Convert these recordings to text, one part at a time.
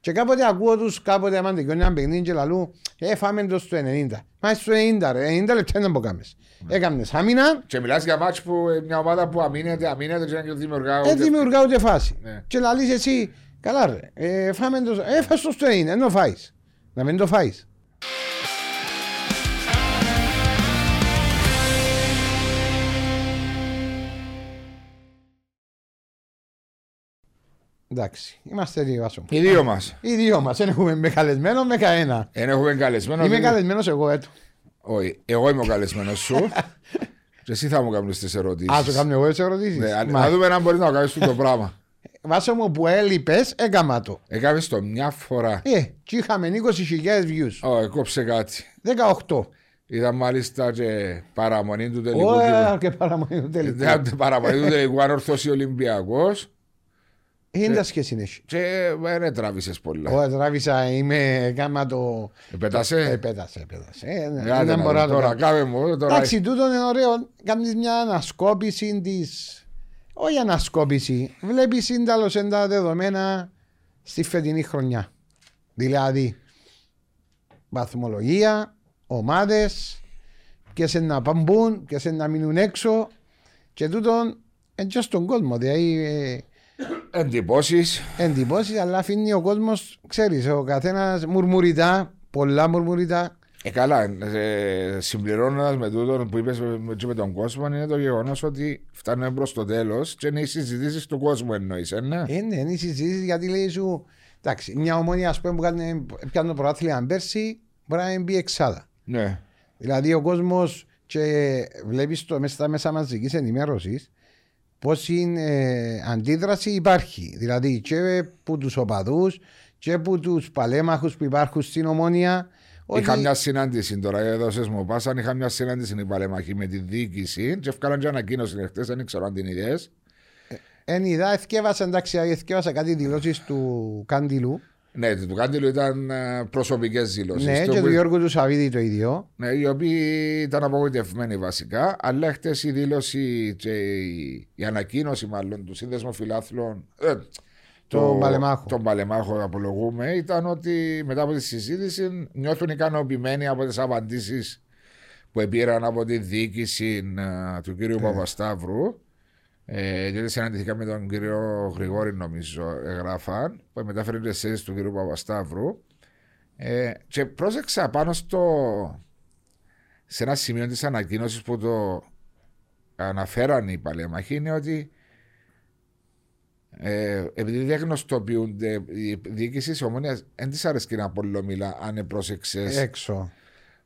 Και κάποτε ακούω τους, κάποτε άμα τελειώνει ένα παιχνίδι και λαλού, ε, φάμε το στο 90. Μα στο 90 ρε, 90 λεπτά δεν μπορείς Έκαμνες άμυνα. Και μιλάς για μάτς που ε, μια ομάδα που αμήνεται, αμήνεται και δεν δημιουργά ούτε... Ε, δημιουργά ούτε φάση. Ναι. Και λαλείς εσύ, καλά ρε, ε, φάμε το, ε, φας το στο 90, ενώ φάεις. Να μην το φάεις. Εντάξει, είμαστε δύο βάσο. Οι δύο μας. Οι δύο μας. Δεν έχουμε με καλεσμένο με κανένα. Δεν έχουμε καλεσμένο. Είμαι καλεσμένος εγώ έτω. Όχι, εγώ είμαι ο καλεσμένος σου. και εσύ θα μου κάνεις τις ερωτήσεις. Α, το κάνω εγώ τις ερωτήσεις. Ναι, να δούμε αν μπορείς να κάνεις το πράγμα. Βάσο μου που έλειπε, έκαμα το. Έκαμες το μια φορά. Ε, και είχαμε 20.000 views. Ω, κόψε κάτι. 18. Είδα μάλιστα και παραμονή του τελικού. Όχι, και παραμονή του τελικού. Είδα παραμονή του τελικού, αν ορθώσει Ολυμπιακός. Είναι τα σχέση είναι. Και δεν τράβησες πολλά. Όχι, τράβησα, είμαι κάμα το... Επέτασε; Επέτασε, επέτασε. Ε, δεν μπορώ τώρα, κάμε μου. Εντάξει, τούτο είναι ωραίο. Κάνεις μια ανασκόπηση της... Όχι ανασκόπηση. Βλέπεις σύνταλος εν τα δεδομένα στη φετινή χρονιά. Δηλαδή, βαθμολογία, ομάδες, ποιες να παμπούν, ποιες να μείνουν έξω και τούτον έτσι στον κόσμο. Δηλαδή, ε, Εντυπώσεις. Εντυπώσεις, αλλά αφήνει ο κόσμος, ξέρεις, ο καθένας μουρμουριτά, πολλά μουρμουριτά. Ε, καλά, ε, συμπληρώνοντας με τούτο που είπες με, με τον κόσμο, είναι το γεγονός ότι φτάνουμε προς το τέλος και είναι οι συζητήσεις του κόσμου εννοείς. Ε, ναι, ε, ναι, είναι οι συζητήσεις γιατί λέει σου. Εντάξει, μια ομόνια ας πούμε, που κάνει πιάνει το πρωτάθλημα πέρσι μπορεί να μπει εξάδα. Ναι. Δηλαδή ο κόσμος και βλέπεις το μέσα στα μέσα μαζικής ενημέρωσης πόση ε, αντίδραση υπάρχει. Δηλαδή και από τους οπαδούς και από τους παλέμαχους που υπάρχουν στην ομόνια. Είχα μια συνάντηση τώρα, έδωσες μου πάσαν. Είχα μια συνάντηση στην παλέμαχη με τη διοίκηση και έφυγαν και ανακοίνωση χτε, δεν ξέρω αν την ιδέα. Εν είδα, εθκεύασα εντάξει, εθκεύασα κάτι δηλώσεις του Κάντιλου. Ναι, του Κάντιλου ήταν ε, προσωπικές δηλώσεις. Ναι, και του Γιώργου του Σαββίδη το ίδιο. Ναι, οι οποίοι ήταν απογοητευμένοι βασικά. Αλλά χτες η δήλωση και η, ανακοίνωση, μάλλον του σύνδεσμου φιλάθλων. Ε, το, Παλεμάχο. Τον Παλεμάχο, απολογούμε, ήταν ότι μετά από τη συζήτηση νιώθουν ικανοποιημένοι από τις απαντήσεις που πήραν από τη διοίκηση ε, του κύριου ναι. Παπασταύρου ε, γιατί συναντηθήκαμε με τον κύριο Γρηγόρη, νομίζω, εγγράφαν, που μετάφερε τις θέσει του κύριου Παπασταύρου. Ε, και πρόσεξα πάνω στο. σε ένα σημείο της ανακοίνωσης που το αναφέραν οι παλέμαχοι είναι ότι ε, επειδή δεν γνωστοποιούνται η διοίκησης της ομόνιας, δεν της αρέσει να μιλά αν πρόσεξε. Έξω.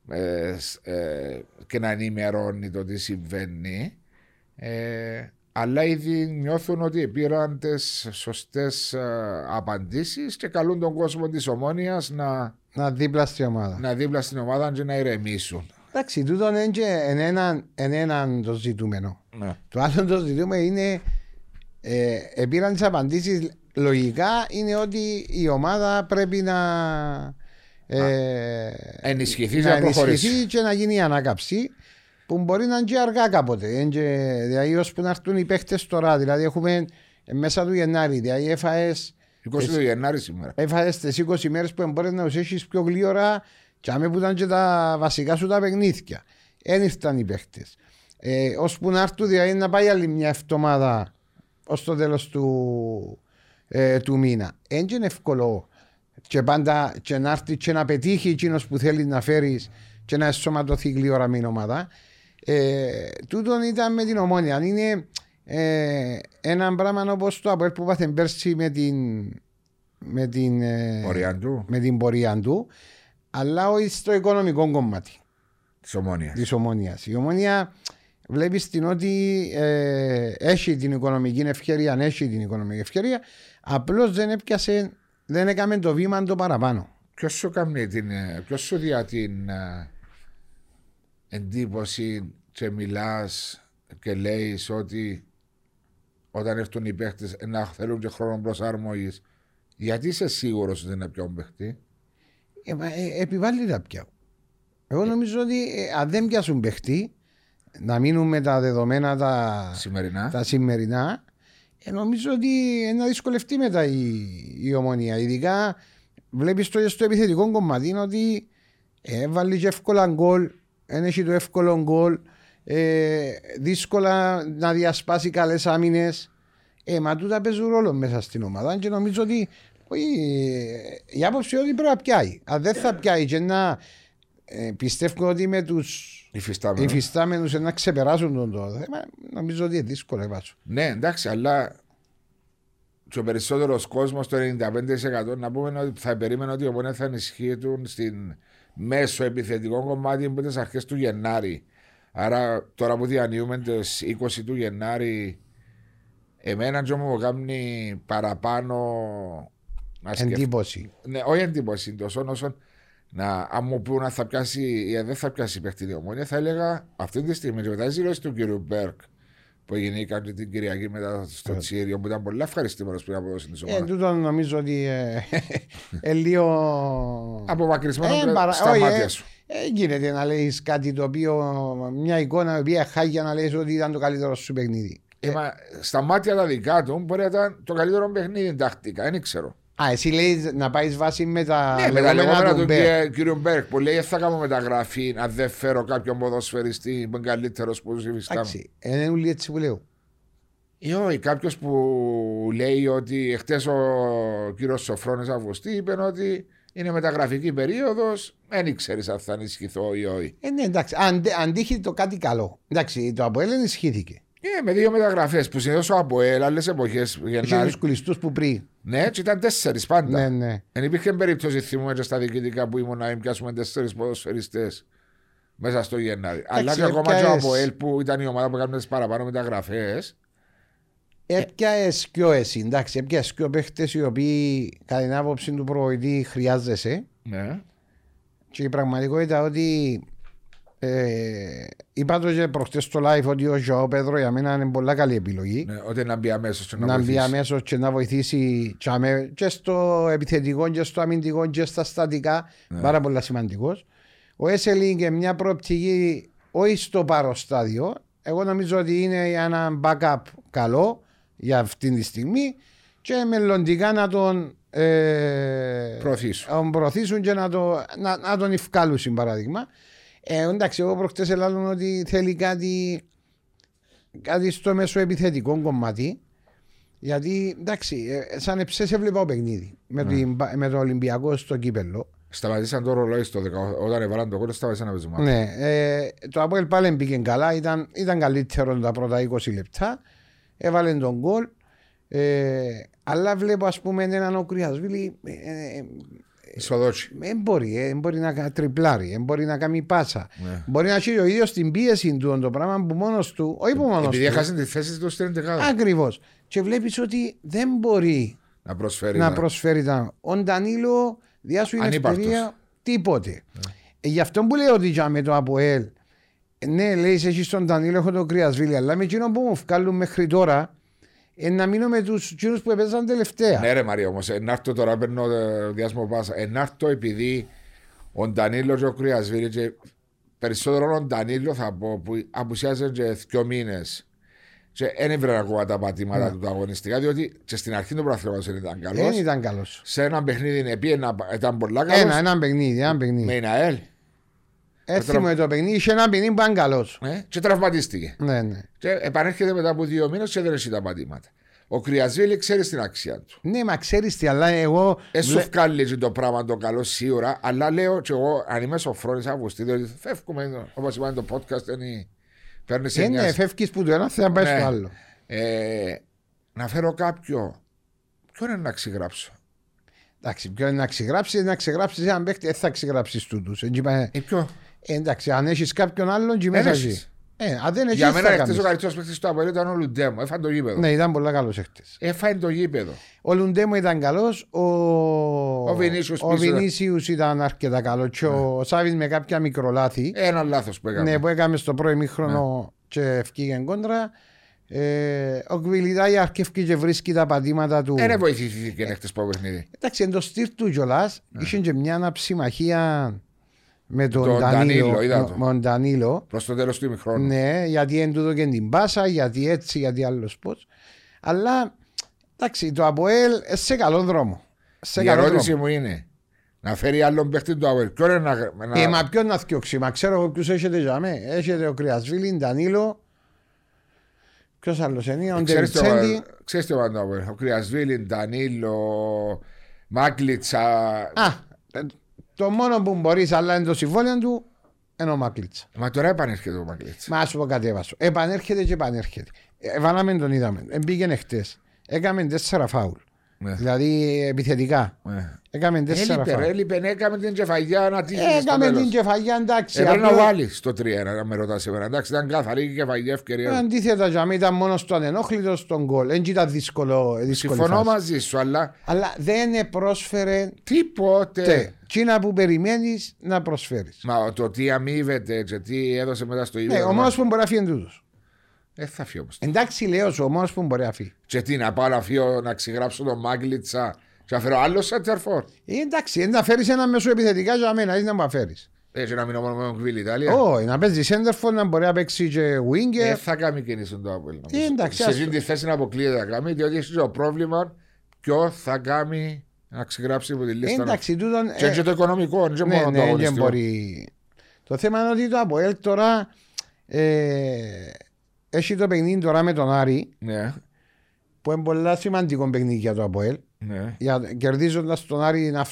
Ε, ε, και να ενημερώνει το τι συμβαίνει. Ε, αλλά ήδη νιώθουν ότι πήραν τις σωστές ε, απαντήσεις και καλούν τον κόσμο της ομόνοια να. Να δίπλα στην ομάδα. Να δίπλα στην ομάδα και να ηρεμήσουν. Εντάξει, τούτο είναι έναν ένα το ζητούμενο. Ναι. Το άλλο το ζητούμενο είναι. Ε, επήραν τις απαντήσεις. Λογικά είναι ότι η ομάδα πρέπει να. Ε, ενισχυθεί, να, να ενισχυθεί και να γίνει η ανάκαψη που μπορεί να είναι και αργά κάποτε. Δηλαδή, ώσπου να έρθουν οι παίχτε τώρα, δηλαδή έχουμε μέσα του Γενάρη, δηλαδή έφαε. 20 του Γενάρη σήμερα. Έφαε τις 20 μέρες που μπορεί να τους έχεις πιο γλύωρα, και άμε που ήταν και τα βασικά σου τα παιχνίδια. Δεν ήρθαν οι παίχτε. Ε, ώσπου να έρθουν, δηλαδή να πάει άλλη μια εβδομάδα ως το τέλος του, ε, του μήνα. Δεν είναι εύκολο και πάντα και να έρθει και να πετύχει εκείνος που θέλει να φέρεις και να εσωματωθεί γλύωρα με ομάδα. Ε, τούτον ήταν με την ομόνια. Αν είναι ε, ένα πράγμα όπως το από που πάθε πέρσι με την, με την, ε, πορεία του. με την πορεία του, αλλά όχι στο οικονομικό κομμάτι της ομόνιας. Της ομόνιας. Η ομόνια βλέπεις την ότι ε, έχει την οικονομική ευκαιρία, έχει την οικονομική ευκαιρία, απλώς δεν έπιασε, δεν έκαμε το βήμα το παραπάνω. Ποιος σου κάνει την, ποιος σου διά την εντύπωση και μιλάς και λέεις ότι όταν έρθουν οι παίχτες να θέλουν και χρόνο προσαρμογής, γιατί είσαι σίγουρος ότι είναι πιο παίχτη; Ε, ε, επιβάλλει τα πια. Εγώ νομίζω ότι ε, αν δεν πιάσουν παίχτη, να μείνουν με τα δεδομένα τα σημερινά, τα σημερινά ε, νομίζω ότι να δυσκολευτεί μετά η, η ομονία. Ειδικά βλέπεις το και στο επιθετικό κομμάτι είναι ότι ε, βάλει και εύκολα γκολ, δεν έχει το εύκολο γκολ, ε, δύσκολα να διασπάσει καλές άμυνες. Ε, μα τούτα παίζουν ρόλο μέσα στην ομάδα και νομίζω ότι όχι, ε, η άποψη ότι πρέπει να πιάει. Αν δεν θα πιάει και να ε, πιστεύω ότι με τους Υφιστάμενο. υφιστάμενους να ξεπεράσουν τον το θέμα, νομίζω ότι είναι δύσκολο βάσο. Ναι, εντάξει, αλλά και ο περισσότερος κόσμος, το 95% να πούμε ότι θα περίμενε ότι ο Πόνε θα ενισχύουν στην μέσο επιθετικό κομμάτι από τι αρχές του Γενάρη. Άρα τώρα που διανύουμε τις 20 του Γενάρη, εμένα και μου κάνει παραπάνω να σκεφ- Εντύπωση. Ναι, όχι εντύπωση τόσο όσο να, αν μου πούνε αν θα πιάσει ή αν δεν θα πιάσει παιχνίδι ομόνια, θα έλεγα αυτή τη στιγμή και μετά ζήλωση του κύριου Μπέρκ που έγινε η κάνει την Κυριακή μετά στο Τσίριο που ήταν πολύ ευχαριστημένος που αποδώσει τη Ε, ομάδα. τούτο νομίζω ότι ε, ε, λίγο. Απομακρυσμένο Ε, ε, παρα- στα όχι, μάτια ε, σου. Ε, γίνεται να λέει κάτι το οποίο. Μια εικόνα η οποία χάγια να λέει ότι ήταν το καλύτερο σου παιχνίδι. Ε, μα στα μάτια τα δικά του μπορεί να ήταν το καλύτερο παιχνίδι τακτικά, δεν ξέρω. Α, εσύ λέει να πάεις βάση με τα Ναι, με τα λεγόμενα του Μπέρ. κ- κύριου Μπέρκ που λέει «Ε, θα κάνω μεταγραφή αν δεν φέρω κάποιον ποδοσφαιριστή που είναι καλύτερος που του υφιστάμενο. Εντάξει, ε, είναι όλοι έτσι που λέω. Ή όχι, κάποιος που λέει ότι εχθέ ο κύριος Σοφρόνης Αυγουστή είπε ότι είναι μεταγραφική περίοδος, δεν ήξερες αν θα ενισχυθώ ή όχι. Ε, ναι, εντάξει, αν, αντίχει το κάτι καλό. Εντάξει, το Αποέλ ενισχύθηκε. Ε, με δύο μεταγραφές που συνήθως ο Αποέλ, άλλες εποχές Είχε Γενάρη. τους κλειστούς που πριν. Ναι, και ήταν τέσσερις πάντα. Ναι, ναι. Δεν υπήρχε περίπτωση, θυμούμαι και στα διοικητικά που ήμουν να μην πιάσουμε τέσσερις ποδοσφαιριστές μέσα στο Γενάρη. Αλλά και ακόμα και ο έπιασες. Αποέλ που ήταν η ομάδα που έκανε τις παραπάνω μεταγραφές. Έπιασε πιο εσύ, εντάξει, έπιασε πιο παίχτες οι οποίοι κατά την άποψη του προβοητή χρειάζεσαι. Ναι. Και η πραγματικότητα ότι ε, είπα το και προχτές στο live ότι ο Ζωάο Πέδρο για μένα είναι πολλά καλή επιλογή. ναι. Ότι να μπει αμέσως να μπει αμέσως και να βοηθήσει και, αμέ- και στο επιθετικό και στο αμυντικό και στα στατικά. Ναι. Πάρα πολύ σημαντικός. Ο Έσελινγκ και μια προοπτική όχι στο παροστάδιο. Εγώ νομίζω ότι είναι ένα backup καλό για αυτή τη στιγμή και μελλοντικά να τον ε, Προωθήσω. να τον προωθήσουν και να, το, να, να τον ευκάλουν παράδειγμα. Ε, εντάξει, εγώ προχτές ελάλλον ότι θέλει κάτι, κάτι στο μέσο επιθετικό κομμάτι. Γιατί εντάξει, ε, σαν εψές έβλεπα το παιχνίδι με, την, με το Ολυμπιακό στο κύπελο. Σταματήσαν το ρολόι στο 10, όταν έβαλαν το κόλλο, σταματήσαν να παίζουν μάτια. Ναι, ε, το Αποέλ πάλι μπήκε καλά, ήταν, ήταν καλύτερο τα πρώτα 20 λεπτά. Έβαλε τον γκολ. Ε, αλλά βλέπω ας πούμε έναν ο Κρυασβίλη ε, ε, Ισοδότσι. δεν μπορεί, δεν μπορεί να κα- τριπλάρει, δεν μπορεί να κάνει πάσα. Ναι. Μπορεί να έχει ο ίδιος την πίεση του το πράγμα που μόνος του, όχι που μόνος Επειδή του. έχασε τη θέση του στην 11 Ακριβώς. Και βλέπεις ότι δεν μπορεί να προσφέρει. να ναι. προσφέρει τα. Ο Ντανίλο, διά σου είναι Ανύπαρκτος. ευκαιρία, τίποτε. Ε, γι' αυτό που λέω ότι για με το ΑΠΟΕΛ, ε, ναι, λέει εσύ στον Ντανίλο έχω το κρυασβίλι, αλλά με εκείνο που μου βγάλουν μέχρι τώρα, ε, να μείνω με τους εκείνους που έπαιζαν τελευταία. Ναι, ρε Μαρία, όμως, ενάρτω τώρα παίρνω ε, διάσημο πάσα. Ενάρτω επειδή ο Ντανίλο και ο Κρυασβίλη και περισσότερο ο Ντανίλο θα πω που απουσιάζει και δύο μήνες. Και δεν έβρε ακόμα τα πατήματα του τα αγωνιστικά, διότι και στην αρχή του πρωταθλήματος δεν ήταν καλός. Δεν ήταν καλός. Σε ένα παιχνίδι είναι πει, ένα- ήταν πολλά καλός. Ένα, ένα παιχνίδι, ένα παιχνίδι. Με Ιναέλ. Έτσι με το παιχνίδι, είχε ένα παιχνίδι που ήταν καλός. Ε, και τραυματίστηκε. Ναι, ναι. Και επανέρχεται μετά από δύο μήνες και δεν έχει τα πατήματα. Ο Κρυασβίλη ξέρει την αξία του. Ναι, μα ξέρεις τι, αλλά εγώ. Έσου βλέ- βγάλει και το πράγμα το καλό σίγουρα, αλλά λέω και εγώ, αν είμαι σοφρόνης Αυγουστή, διότι φεύγουμε, όπως είπαμε το podcast, είναι, παίρνεις σε Ε, ναι, μια. φεύγεις που το ένα θέλει να πάει Ναι. στο άλλο. Ε, να φέρω κάποιο. Ποιον είναι να ξεγράψω; Εντάξει, ποιο είναι να ξεγράψεις, να ξεγράψεις έναν παίχτη, δεν θα ξεγράψεις τούτους. Ε, ποιο; Εντάξει, αν έχεις κάποιον άλλον, και μέσα έχεις. εκεί. Ε, αν δεν έχεις. Για μένα, χτε ο καλύτερος παίκτης του Απολύτου ήταν ο Λουντέμο. Έφανε το γήπεδο. Ναι, ήταν πολύ καλός έχτες. Έφανε το γήπεδο. Ο Λουντέμο ήταν καλός. Ο, Ο Βινίσιους ο πίσω ήταν. Βινίσιους ήταν αρκετά καλός. Και ο Σάβη με κάποια μικρολάθη. Ένα λάθος που έκαμε. Ναι, που έκαμε στο πρώτο ημίχρονο και ευκήγε κόντρα. Ε, ο Γκβιλιδάη αρκεύει και βρίσκει τα πατήματα του. Δεν βοηθήθηκε χτες το παιχνίδι. Εντάξει, εν το στυλ του κιόλας είχε και μια αναψημαχία με τον Τον Ντανίλο. Ντανίλο, είδα με- το. με τον Ντανίλο. Προς το τέλος του ημιχρόνου. Ναι, γιατί εν τούτο και την πάσα, γιατί έτσι, γιατί άλλος πώς. Αλλά εντάξει, το Αποέλ ε, σε καλό δρόμο. Σε Η καλό ερώτηση δρόμο. μου είναι, Να φέρει άλλον παίχτη του Αποέλ. Ποιο είναι να. να... Ε, μα ποιον να θιώξει, μα ξέρω εγώ ποιους έχετε για μέ. Έχετε ο Κρυασβίλη, Ντανίλο, ποιος άλλος είναι, ο Ξέρεις το- Ντεριτσέντη. Ξέρεις το πάντο Αποέλ. Ο Κρυασβίλη, Ντανίλο, Μάκλιτσα. Α, ε, το μόνο που μπορείς, αλλά είναι το συμβόλαιο του, είναι ο Μακλίτσα. Μα τώρα επανέρχεται ο Μάκλιτσα. Μα ας σου πω κάτι έβασο. Επανέρχεται και επανέρχεται. Ε, Βάλαμε τον είδαμε. Εμπήγαινε χτες. Έκαμε τέσσερα φάουλ. Ναι. Δηλαδή επιθετικά. Ναι. Έκαμε τέσσερα Έλειπε, ρε, φάουλ. έλειπε, ναι, έκαμε την κεφαγιά να τύχει. Έκαμε την κεφαλιά εντάξει. Έπρεπε να απλά- βάλεις το 3 να με ρωτάς εμένα. Εντάξει, ήταν καθαρή η κεφαγιά ευκαιρία. Αντίθετα, για μένα ήταν μόνος στον ενόχλητο στον γκολ. Δεν ήταν δύσκολο. δύσκολη Συμφωνώ φάση. μαζί σου, αλλά Αλλά δεν πρόσφερε τίποτε. Τε. Τσίνα που περιμένεις να προσφέρεις. Μα το τι αμείβεται και τι έδωσε μετά στο ίδιο. Ναι, ο μόνος που μπορεί να φύγει είναι τούτος. Δεν θα φύγει όμως. Εντάξει, λέω σου, ο μόνος που μπορεί να φύγει. Και τι να πάω να φύγω να ξεγράψω τον Μάγκλιτσα και να φέρω άλλο Σέντερφορ. Ε, εντάξει, δεν να φέρεις ένα μέσο επιθετικά για μένα, είσαι να μου φέρει. Έτσι να μείνω μόνο με τον Κβίλ Ιταλία. Όχι, να παίζεις σέντερφορ, να μπορεί να παίξει και Δεν winger. θα κάνει κίνηση το Apple. Ε, εντάξει, Σε ας- αυτή τη θέση να αποκλείεται να κάνει, διότι έχει το πρόβλημα ποιο θα κάνει να ξεγράψει από τη Ε, λίστα. εντάξει, τούτον. Και ε, και το οικονομικό, δεν Ναι, μόνο το ναι, δεν αγωνιστικό. μπορεί. Το θέμα είναι ότι το Αποέλ τώρα ε, έχει το παιχνίδι τώρα με τον Άρη Ναι, που είναι πολύ σημαντικό παιχνίδι για το Αποέλ. ναι. Κερδίζοντας τον Άρη είναι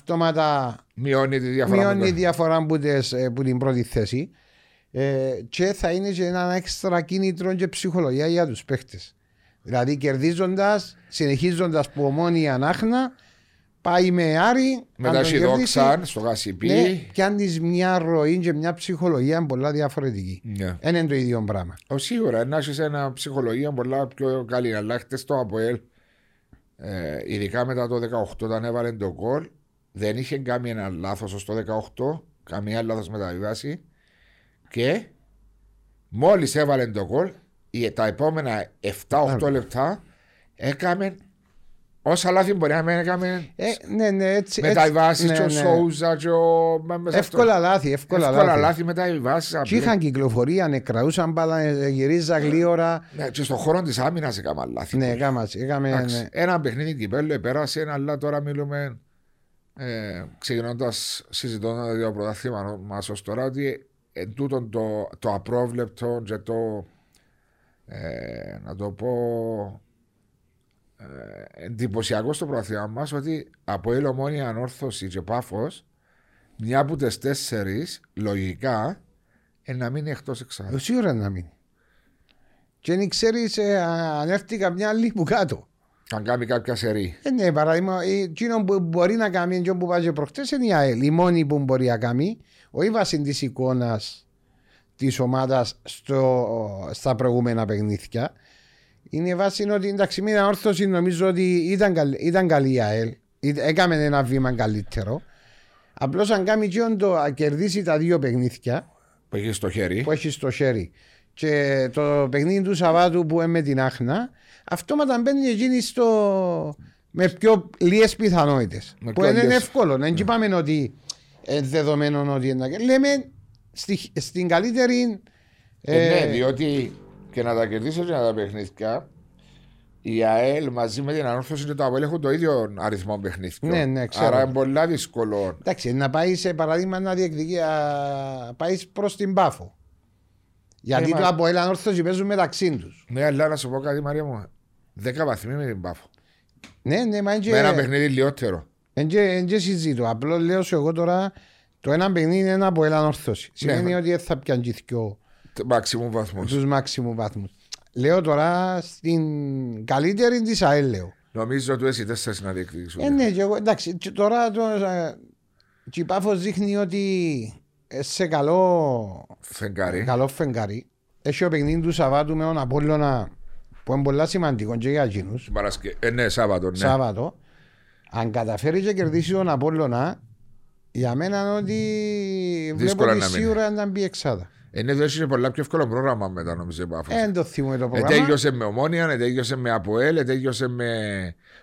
Μειώνει τη διαφορά. μειώνει με η το- διαφορά που, τες, ε, που την πρώτη θέση. Ε, και θα είναι και ένα έξτρα κίνητρο και ψυχολογία για τους παίχτε. Δηλαδή κερδίζοντας, συνεχίζοντας που ομόνια ανάχνα, πάει με Άρη. Μετά αν τον έχει κερδίσει, δόξαν στο Γασιπί. Ναι, κάνει μια ροή και μια ψυχολογία πολλά διαφορετική. Ναι. Δεν είναι το ίδιο πράγμα. Ο, σίγουρα να έχεις ένα ψυχολογία πολλά πιο καλή. Αλλά χτες το Αποέλ, ε, ειδικά μετά το 18 όταν έβαλε το γκολ, δεν είχε κάνει ένα λάθο στο 18, καμία λάθος μεταβίβαση. Και μόλις έβαλε το γκολ, οι- τα επόμενα 7-8 λεπτά έκαμε όσα λάθη μπορεί να μην έκαμε. Ε, ναι, ναι, έτσι. Μεταβιβάσει έτσι, και ο ναι, ναι. Σόουζα και ο. με- μέσα αυτό. Εύκολα λάθη, εύκολα, Εύκολα λάθη. λάθη μεταβιβάσει. Και είχαν κυκλοφορία, ναι, κραούσαν μπάλα, ε, γυρίζα γλίωρα. Ναι, και στον χώρο της άμυνας έκαμε λάθη. Ναι, έκαμε, έκαμε, Εντάξει, ναι. Ένα παιχνίδι κυπέλο πέρασε, αλλά τώρα μιλούμε ε, ξεκινώντας συζητώντας για το πρωτάθλημα μας ως τώρα ότι εν τούτον το, το απρόβλεπτο και το ε, να το πω ε, εντυπωσιακό στο πρωτάθλημα μας ότι από η ομόνια ανόρθωση και πάφος μια από τις τέσσερις λογικά ε, να μείνει εκτός εξάρτηση. Ε, Σίγουρα να μείνει. Και δεν ξέρεις αν έρθει καμιά άλλη που κάτω. Αν κάνει κάποια σερή. Ε, ναι, παράδειγμα, εκείνο που μπορεί να κάνει, εκείνο που πάει προχτές είναι η ΑΕΛ. Η μόνη που μπορεί να κάνει, όχι βάσει της εικόνας της ομάδας στα προηγούμενα παιχνίδια, είναι βάση ότι εντάξει, μια όρθωση νομίζω ότι ήταν, καλ- ήταν καλή η ΑΕΛ. Ή- Έκαμε ένα βήμα καλύτερο. Απλώς αν κάνει εκείνο το να κερδίσει τα δύο παιχνίδια Που έχεις στο χέρι. που έχεις στο χέρι και το παιχνίδι του Σαββάτου που είναι με την Άχνα, αυτόματα μπαίνει εκείνη στο. με πιο λίγες πιθανότητες. Με Που πιο είναι λίγες. εύκολο. Δεν είπαμε ότι ε, δεδομένο ότι είναι. Λέμε στη, στην καλύτερη. Ε, ε, ναι, διότι και να τα κερδίσει και να τα παιχνίδια, η ΑΕΛ μαζί με την ανόρθωση και το ΑΠΟΕΛ έχουν το ίδιο αριθμό παιχνίδιων. Ναι, ναι, ξέρω. Άρα είναι πολύ δύσκολο. Εντάξει, να πάει σε παράδειγμα να διεκδικεί, πάεις προς την Πάφο. Γιατί Ε, το μα- Αποέλ Ανόρθωση παίζουν μεταξύ τους. Ναι, αλλά να σου πω κάτι, Μαρία μου. 10 βαθμοί με την Πάφο. Ναι, ναι, μα είναι Με ένα και- παιχνίδι λιότερο. Εν και, εν και συζήτω. Απλώς λέω σου εγώ τώρα το ένα παιχνίδι είναι ένα από έναν ορθώση. Σημαίνει ναι. ότι δεν θα πιάνει και Μάξιμου βαθμού. τους μάξιμου βαθμού. Λέω τώρα στην καλύτερη της ΑΕΛ λέω. Νομίζω ότι εσύ τέσσερις να διεκδικήσουν. Ε, ναι, και εγώ, εντάξει, και τώρα το, ε, και η Πάφος δείχνει ότι ε, σε καλό, Φεγγάρι. καλό φεγγάρι. Έχει ο παιχνίδι του Σαββάτου με τον Απόλλωνα που είναι πολύ σημαντικό και για εκείνους. Παρασκε... Ε, ναι, Σάββατο. Ναι. Σάββατο. Αν καταφέρει και κερδίσει τον Απόλλωνα, για μένα είναι ότι βλέπω Δύσκολα ότι να μείνει. σίγουρα να μπει εξάδα. Ε, ναι, δεν είναι πολλά πιο εύκολο πρόγραμμα μετά, νομίζω. η Πάφος. Δεν το θυμούμε το Ε, πρόγραμμα. τέλειωσε με Ομόνια, ε, τέλειωσε με Αποέλ, ε, τέλειωσε με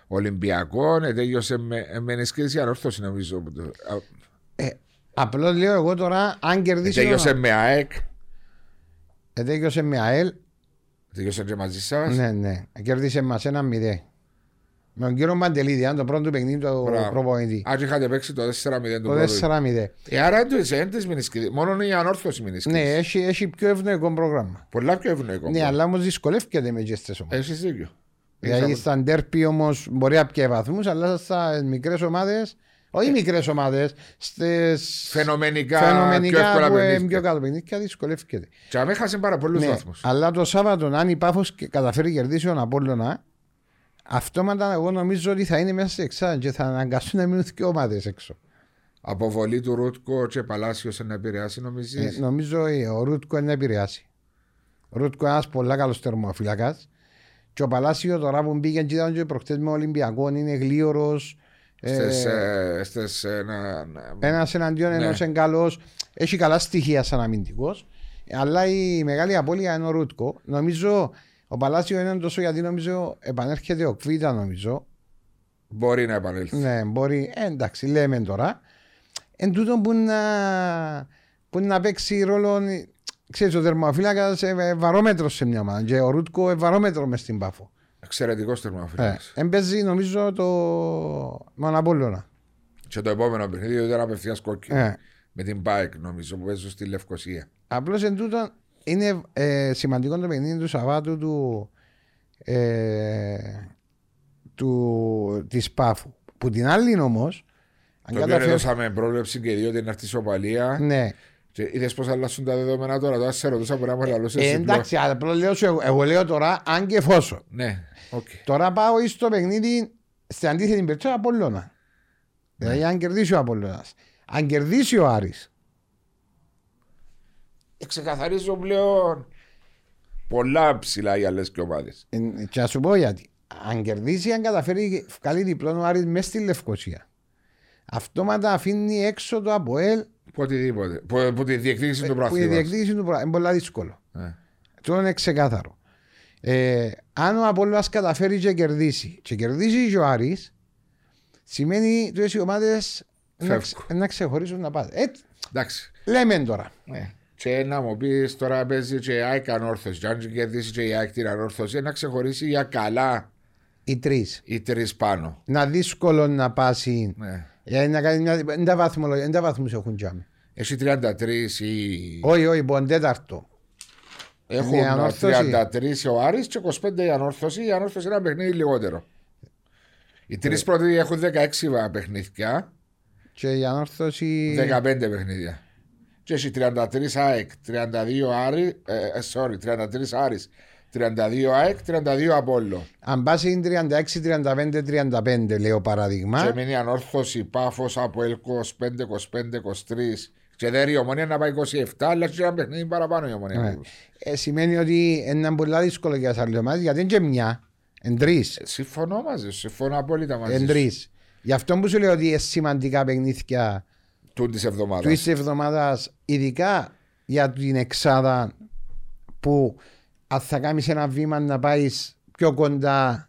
Ολυμπιακό, ε, τέλειωσε με, ε, με ενισχύση ανόρθωση νομίζω. που το- α, Ε, Απλώς λέω εγώ τώρα, αν ε, κερδίσει. Τέλειωσε τον- με ΑΕΚ, Ε, τέλειωσε με ΑΕΛ. τέλειωσε και μαζί σας. Ναι, ναι. Κέρδισε μας ένα μηδέ. Με τον κύριο Μαντελίδη, αν το πρώτο παιχνίδι του Μπράβο. προπονητή. Αν είχατε παίξει το 4-0 του Το πρώτου. 4-0. Ε, άρα δεν είναι της μηνυσκή. Μόνο η ανόρθωση μηνυσκής. Ναι, έχει, έχει πιο ευνοϊκό πρόγραμμα. Πολλά πιο ευνοϊκό. Ναι, αλλά όμως δυσκολεύεται με τι ομάδες. Έχεις δίκιο. Δηλαδή Έχεις στα ντέρπι όμως μπορεί να πιέει βαθμούς, αλλά στα μικρές ομάδε, όχι μικρές ομάδες, στι Φαινομενικά, πιο φαινομενικά εύκολα που είναι παιχνίδια. πιο κάτω παιχνίδια δυσκολεύεται. Και αν έχασε πάρα πολλούς Ναι, βαθμούς. αλλά το Σάββατο, αν η Πάφος καταφέρει να κερδίσει τον Απόλλωνα, αυτόματα εγώ νομίζω ότι θα είναι μέσα σε εξάδα και θα αναγκαστούν να μείνουν και ομάδες έξω. Αποβολή του Ρούτκο και Παλάσιος να επηρεάσει νομίζεις; Ε, νομίζω ε, ο Ρούτκο είναι να επηρεάσει. Ο Ρούτκο είναι ένας πολύ καλός τερμοφυλακά. Και ο Παλάσιος τώρα που μπήκε και ήταν και προχτές με Ολυμπιακό είναι γλίωρο. Στις, ε, στις, ε, να- να- Ένας εναντίον Ναι. ενός είναι καλός. Έχει καλά στοιχεία σαν αμυντικός. Αλλά η μεγάλη απώλεια είναι ο Ρούτκο. Νομίζω ο Παλάσιο είναι τόσο γιατί νομίζω επανέρχεται ο Κβίτα νομίζω. Μπορεί να επανέλθει. Ναι, μπορεί. Ε, εντάξει, λέμε τώρα. Εν τούτο που να, που να παίξει ρόλο. Ξέρεις, ο θερμοφύλακας ε, βαρόμετρος σε μια ομάδα. Και ο Ρούτκο ε, βαρόμετρο μες στην πάφο. Εξαιρετικός Ε, τερμαφυλάκας. εμπέζει νομίζω το Μοναπόλωνα. Και το επόμενο παιχνίδι ήταν απευθείας κόκκινο. Ε. Με την Πάεκ νομίζω που παίζουν στη Λευκοσία. Απλώς εν τούτο είναι ε, σημαντικό το παιχνίδι του Σαββάτου του, ε, του, της Πάφου. Που την άλλη όμως. Το οποίο έδωσαμε πρόβλεψη και δύο την αυτή ισοπαλία. Ναι. Και είδες πώς αλλάσσουν τα δεδομένα τώρα. Τώρα σε ρωτούσα μπορεί να μου λαλούσες Ε, εσύ εντάξει, απλώ λέω σου, εγώ, εγώ λέω τώρα αν και εφόσον. Ναι, οκ. Τώρα πάω στο παιχνίδι στην αντίθετη περίπτωση Απόλλωνα. Δηλαδή αν κερδίσει ο Απόλλωνας. Αν κερδίσει ο Άρης. Εξεκαθαρίζω πλέον πολλά ψηλά οι άλλες και ομάδες. ε, Και να σου πω γιατί. Αν κερδίσει, αν καταφέρει βγάλει διπλό ο Άρης μέσα στη Λευκοσία. Αυτόματα αφήνει έξω το Αποέλ Που οτιδήποτε. Που, που τη διεκδίκηση του που η πράθυμα. διεκδίκηση του πράγμα είναι πολύ δύσκολο. Ε. Αυτό είναι ξεκάθαρο. Ε, αν ο Απόλλωνας καταφέρει και κερδίσει και κερδίσει και ο Άρης σημαίνει ότι οι ομάδες να, Φεύγουν. ξε- να ξεχωρίσουν να πάνε. Ε, Εντάξει. λέμε τώρα. Ναι. Και να μου πεις τώρα παίζει και η ΑΕΚ ανόρθωση. Και αν κερδίσει και η ΑΕΚ την ανόρθωση, να ξεχωρίσει για καλά Οι τρεις. οι τρεις πάνω. Να δύσκολο να πάσει. Ναι. Ε, να κάνει μια. Δεν τα βαθμολογία, δεν τα βαθμούς έχουν τζάμε. Έχει 33 ή. Όχι, όχι, πον τέταρτο. Έχουν η ανόρθωση. 33 ο Άρης και 25 η ανόρθωση. Η ανόρθωση είναι ένα παιχνίδι λιγότερο. Οι τρεις Ε. πρώτοι έχουν 16 βα- παιχνίδια, Και η ανόρθωση. 15 παιχνίδια. Και έχει 33 ΑΕΚ, 32 Άρη, ε, ε, sorry, 33 Άρης, 32 ΑΕΚ, 32 Απόλλω. Αν πάσει είναι 36-35-35, λέω παράδειγμα. Και μείνει ανόρθωση πάφος από ΕΛ 25, 25, 23. Και δεν η ομονία να πάει 27, αλλά και ένα παιχνίδι παραπάνω η ομονία. Ναι. Ε, σημαίνει ότι είναι πολύ δύσκολο για τι άλλε ομάδε γιατί είναι και μια. Εν τρεις. Ε, Συμφωνώ μαζί σου, συμφωνώ απόλυτα μαζί Εν σου. τρεις. Γι' αυτό που σου λέω ότι είναι σημαντικά παιχνίδια Τούν της εβδομάδας. του εβδομάδας, ειδικά για την εξάδα που αν θα κάνεις ένα βήμα να πάεις πιο κοντά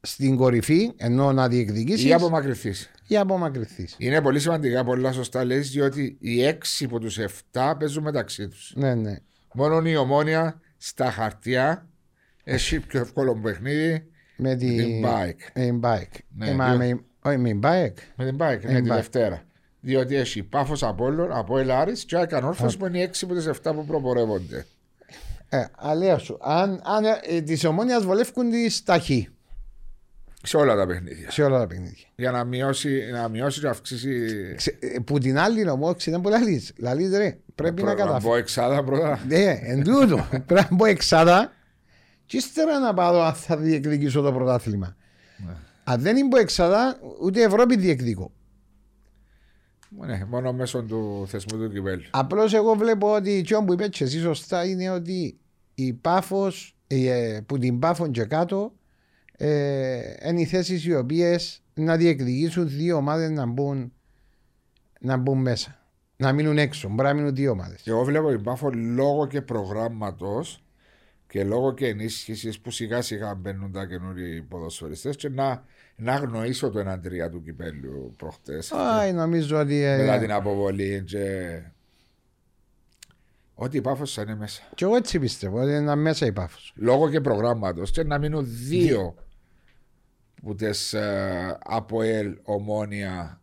στην κορυφή, ενώ να διεκδικήσεις Ή απομακρυνθείς. ή απομακρυνθείς. Είναι πολύ σημαντικά, πολλά σωστά λέει, διότι οι έξι από τους 7 παίζουν μεταξύ τους. Ναι, ναι. Μόνο η ομόνια στα χαρτιά έχει πιο εύκολο παιχνίδι Με τη... την bike. Με την bike. Ναι, Ε, μα διό- με... Όχι, με την bike. Με την bike, ναι, την τη bike. Δευτέρα. Διότι έχει πάφος Απόλλων, από Ελλάρη και ΑΕΚ Ανόρθωση που είναι οι έξι από τις 7 που προπορεύονται. Ε, αλλά σου, αν, αν ε, τις ομόνιας βολεύκουν τις ταχύ Σε όλα τα παιχνίδια. σε όλα τα παιχνίδια. Για να μειώσει, να μειώσει και να αυξήσει. Ξε- ε, Που την άλλη όμως, δεν μπορεί να λύσει. Λαλείς ρε, πρέπει να Να καταφέρει. πω εξάδα πρώτα. Ναι, εν τούτο. Πρέπει να μπω εξάδα και ύστερα να πάω αν θα διεκδικήσω το πρωτάθλημα. Ναι. Αν δεν είμαι εξάδα, ούτε Ευρώπη διεκδικώ. Ναι, μόνο μέσω του θεσμού του κυπέλου. Απλώς εγώ βλέπω ότι αυτό που είπε και εσύ σωστά είναι ότι η πάφος, που την πάφον και κάτω, ε, είναι οι θέσεις οι οποίες να διεκδικήσουν δύο ομάδες να μπουν, να μπουν μέσα. Να μείνουν έξω. Μπορεί να μείνουν δύο ομάδες. Και εγώ βλέπω την Πάφο λόγω και προγράμματος και λόγω και ενίσχυσης που σιγά σιγά μπαίνουν τα καινούριοι ποδοσφαιριστές και να, να αγνοήσω το εναντρία του κυπέλου προχτές Όχι, νομίζω ότι. ε, μετά την αποβολή και ότι η Πάφος θα είναι μέσα. Και εγώ έτσι πιστεύω ότι είναι μέσα η πάφος. Λόγω και προγράμματος και να μείνουν δύο που τις ε, ΑΠΟΕΛ, Ομόνια,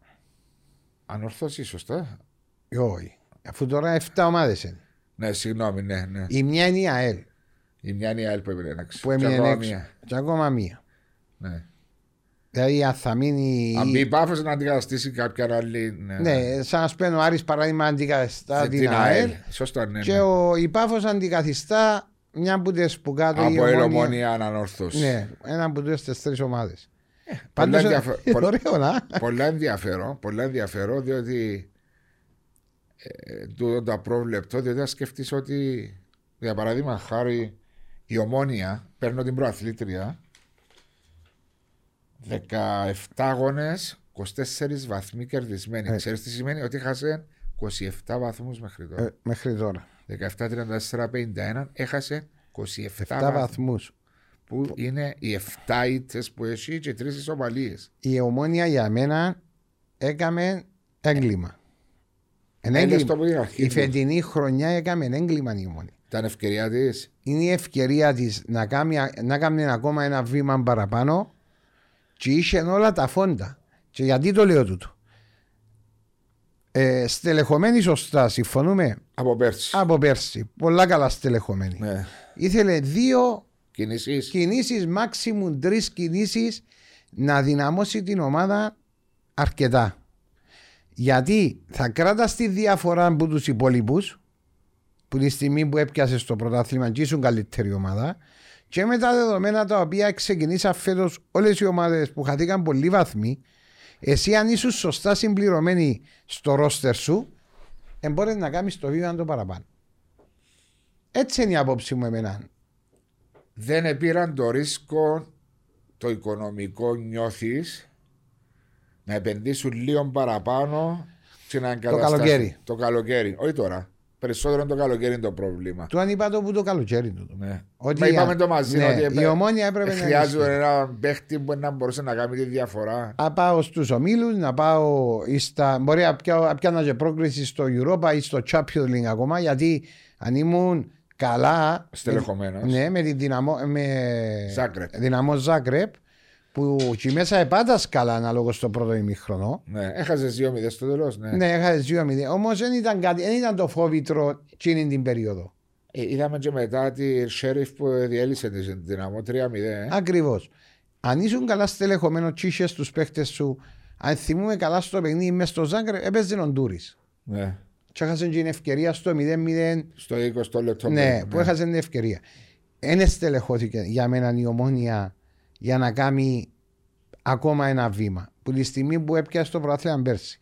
ανορθώσεις σωστά; Ε, Όχι. Αφού τώρα 7 ομάδες είναι. Ναι, συγγνώμη, ναι, ναι. Η μια είναι η ΑΕΛ Η μια είναι η άλλη που έμεινε έξω. που Και έμεινε ακόμα έξω. μία. Και ακόμα μία. Ναι. Δηλαδή αν θα μείνει. Αν μπει η Πάφος να αντικαταστήσει κάποια άλλη. Ναι, Ναι, σαν να σου παίρνει ο Άρης παράδειγμα αντικαθιστά Στην την ΑΕΛ Σωστό, ναι. και ναι. ο η Πάφος αντικαθιστά μια από τις που κάτω η Από ελ Ομόνια. ομόνια ανορθώσει. Ναι, ένα από τις τρεις ομάδες. Πολλά, Πάντως ενδιαφε- είναι πο- ωραίο να. πολλά ενδιαφέρον, πολλά ενδιαφέρον διότι ε, τούτο το απρόβλεπτο, διότι αν σκεφτείς ότι για παράδειγμα χάρη η ομόνια παίρνω την προαθλήτρια 17 αγώνες 24 βαθμοί κερδισμένοι. Ε. Ξέρεις τι σημαίνει; Ότι έχασε 27 βαθμούς μέχρι τώρα. Ε, Μέχρι τώρα. 17-34-51 έχασε 27 7 βαθμούς βαθμούς. που είναι οι 7 ήττες που έχει και 3 ισοπαλίες. Η ομόνια για μένα έκαμε έγκλημα. Ένα Έλεγες έγκλημα. το από την αρχή Η του. φετινή χρονιά έκαμε έγκλημα η ομόνια. Ήταν ευκαιρία της. Είναι η ευκαιρία της να κάνει, να κάνει ακόμα ένα βήμα παραπάνω και είχε όλα τα φόντα. Και γιατί το λέω τούτο; Ε, στελεχωμένη σωστά, συμφωνούμε; Από πέρσι. από πέρσι. Πολλά καλά στελεχωμένη. Ναι. Ήθελε δύο Κινήσεις. κινήσεις, maximum τρεις κινήσεις να δυναμώσει την ομάδα αρκετά. Γιατί θα κράτας τη διαφορά από τους υπόλοιπους που τη στιγμή που έπιασες στο πρωτάθλημα και ήσουν καλύτερη ομάδα και με τα δεδομένα τα οποία ξεκινήσαν φέτος όλες οι ομάδες που χαθήκαν πολλοί βαθμοί εσύ αν ήσουν σωστά συμπληρωμένοι στο ρόστερ σου μπορείς να κάνεις το βήμα το παραπάνω. Έτσι είναι η απόψη μου εμένα. Δεν επήραν το ρίσκο το οικονομικό νιώθεις να επενδύσουν λίγο παραπάνω και να εγκαταστάσουν. καλοκαίρι. Το καλοκαίρι. Όχι τώρα. Περισσότερο το καλοκαίρι είναι το πρόβλημα. Του αν είπα το που το καλοκαίρι του. Ναι. Ότι Μα είπαμε α- το μαζί. ναι, ότι η επέ- ομόνια έπρεπε να χρειάζεται ενισχύει. ένα παίχτη που να μπορούσε να κάνει τη διαφορά. Να πάω στους ομίλους, να πάω στα. Μπορεί να πιάω- να πιάνω και πρόκριση στο Europa ή στο Champions League ακόμα. Γιατί αν ήμουν καλά. Στελεχωμένος. με- Ναι, με τη δυναμό. Με Ζάγκρεπ. δυναμό Ζάγκρεπ. Που εκεί μέσα επάτα καλά ανάλογο στο πρώτο ημίχρονο. Ναι. Έχασες 2-0 στο τέλος. Ναι. Ναι, έχασες 2-0. Όμως δεν ήταν, κάτι, δεν ήταν το φόβητρο εκείνη την περίοδο. Ε, είδαμε και μετά τη Sheriff που διέλυσε τη δυναμό 3-0. Ακριβώς. Αν ήσουν καλά στελεχωμένος, τσίσσε στου παίχτες σου, αν θυμούμε καλά στο παιχνίδι μέσα στο Ζάγκρεπ, έπαιζε ο Ντούρις. Ναι. Και έχασε και την ευκαιρία στο 0-0. Στο 20 λεπτό. Ναι, πριν, που έχασε την ευκαιρία. Ένα στελεχώθηκε για μένα η ομόνια για να κάνει ακόμα ένα βήμα. Που τη στιγμή που έπιασε το πρωτάθλημα πέρσι,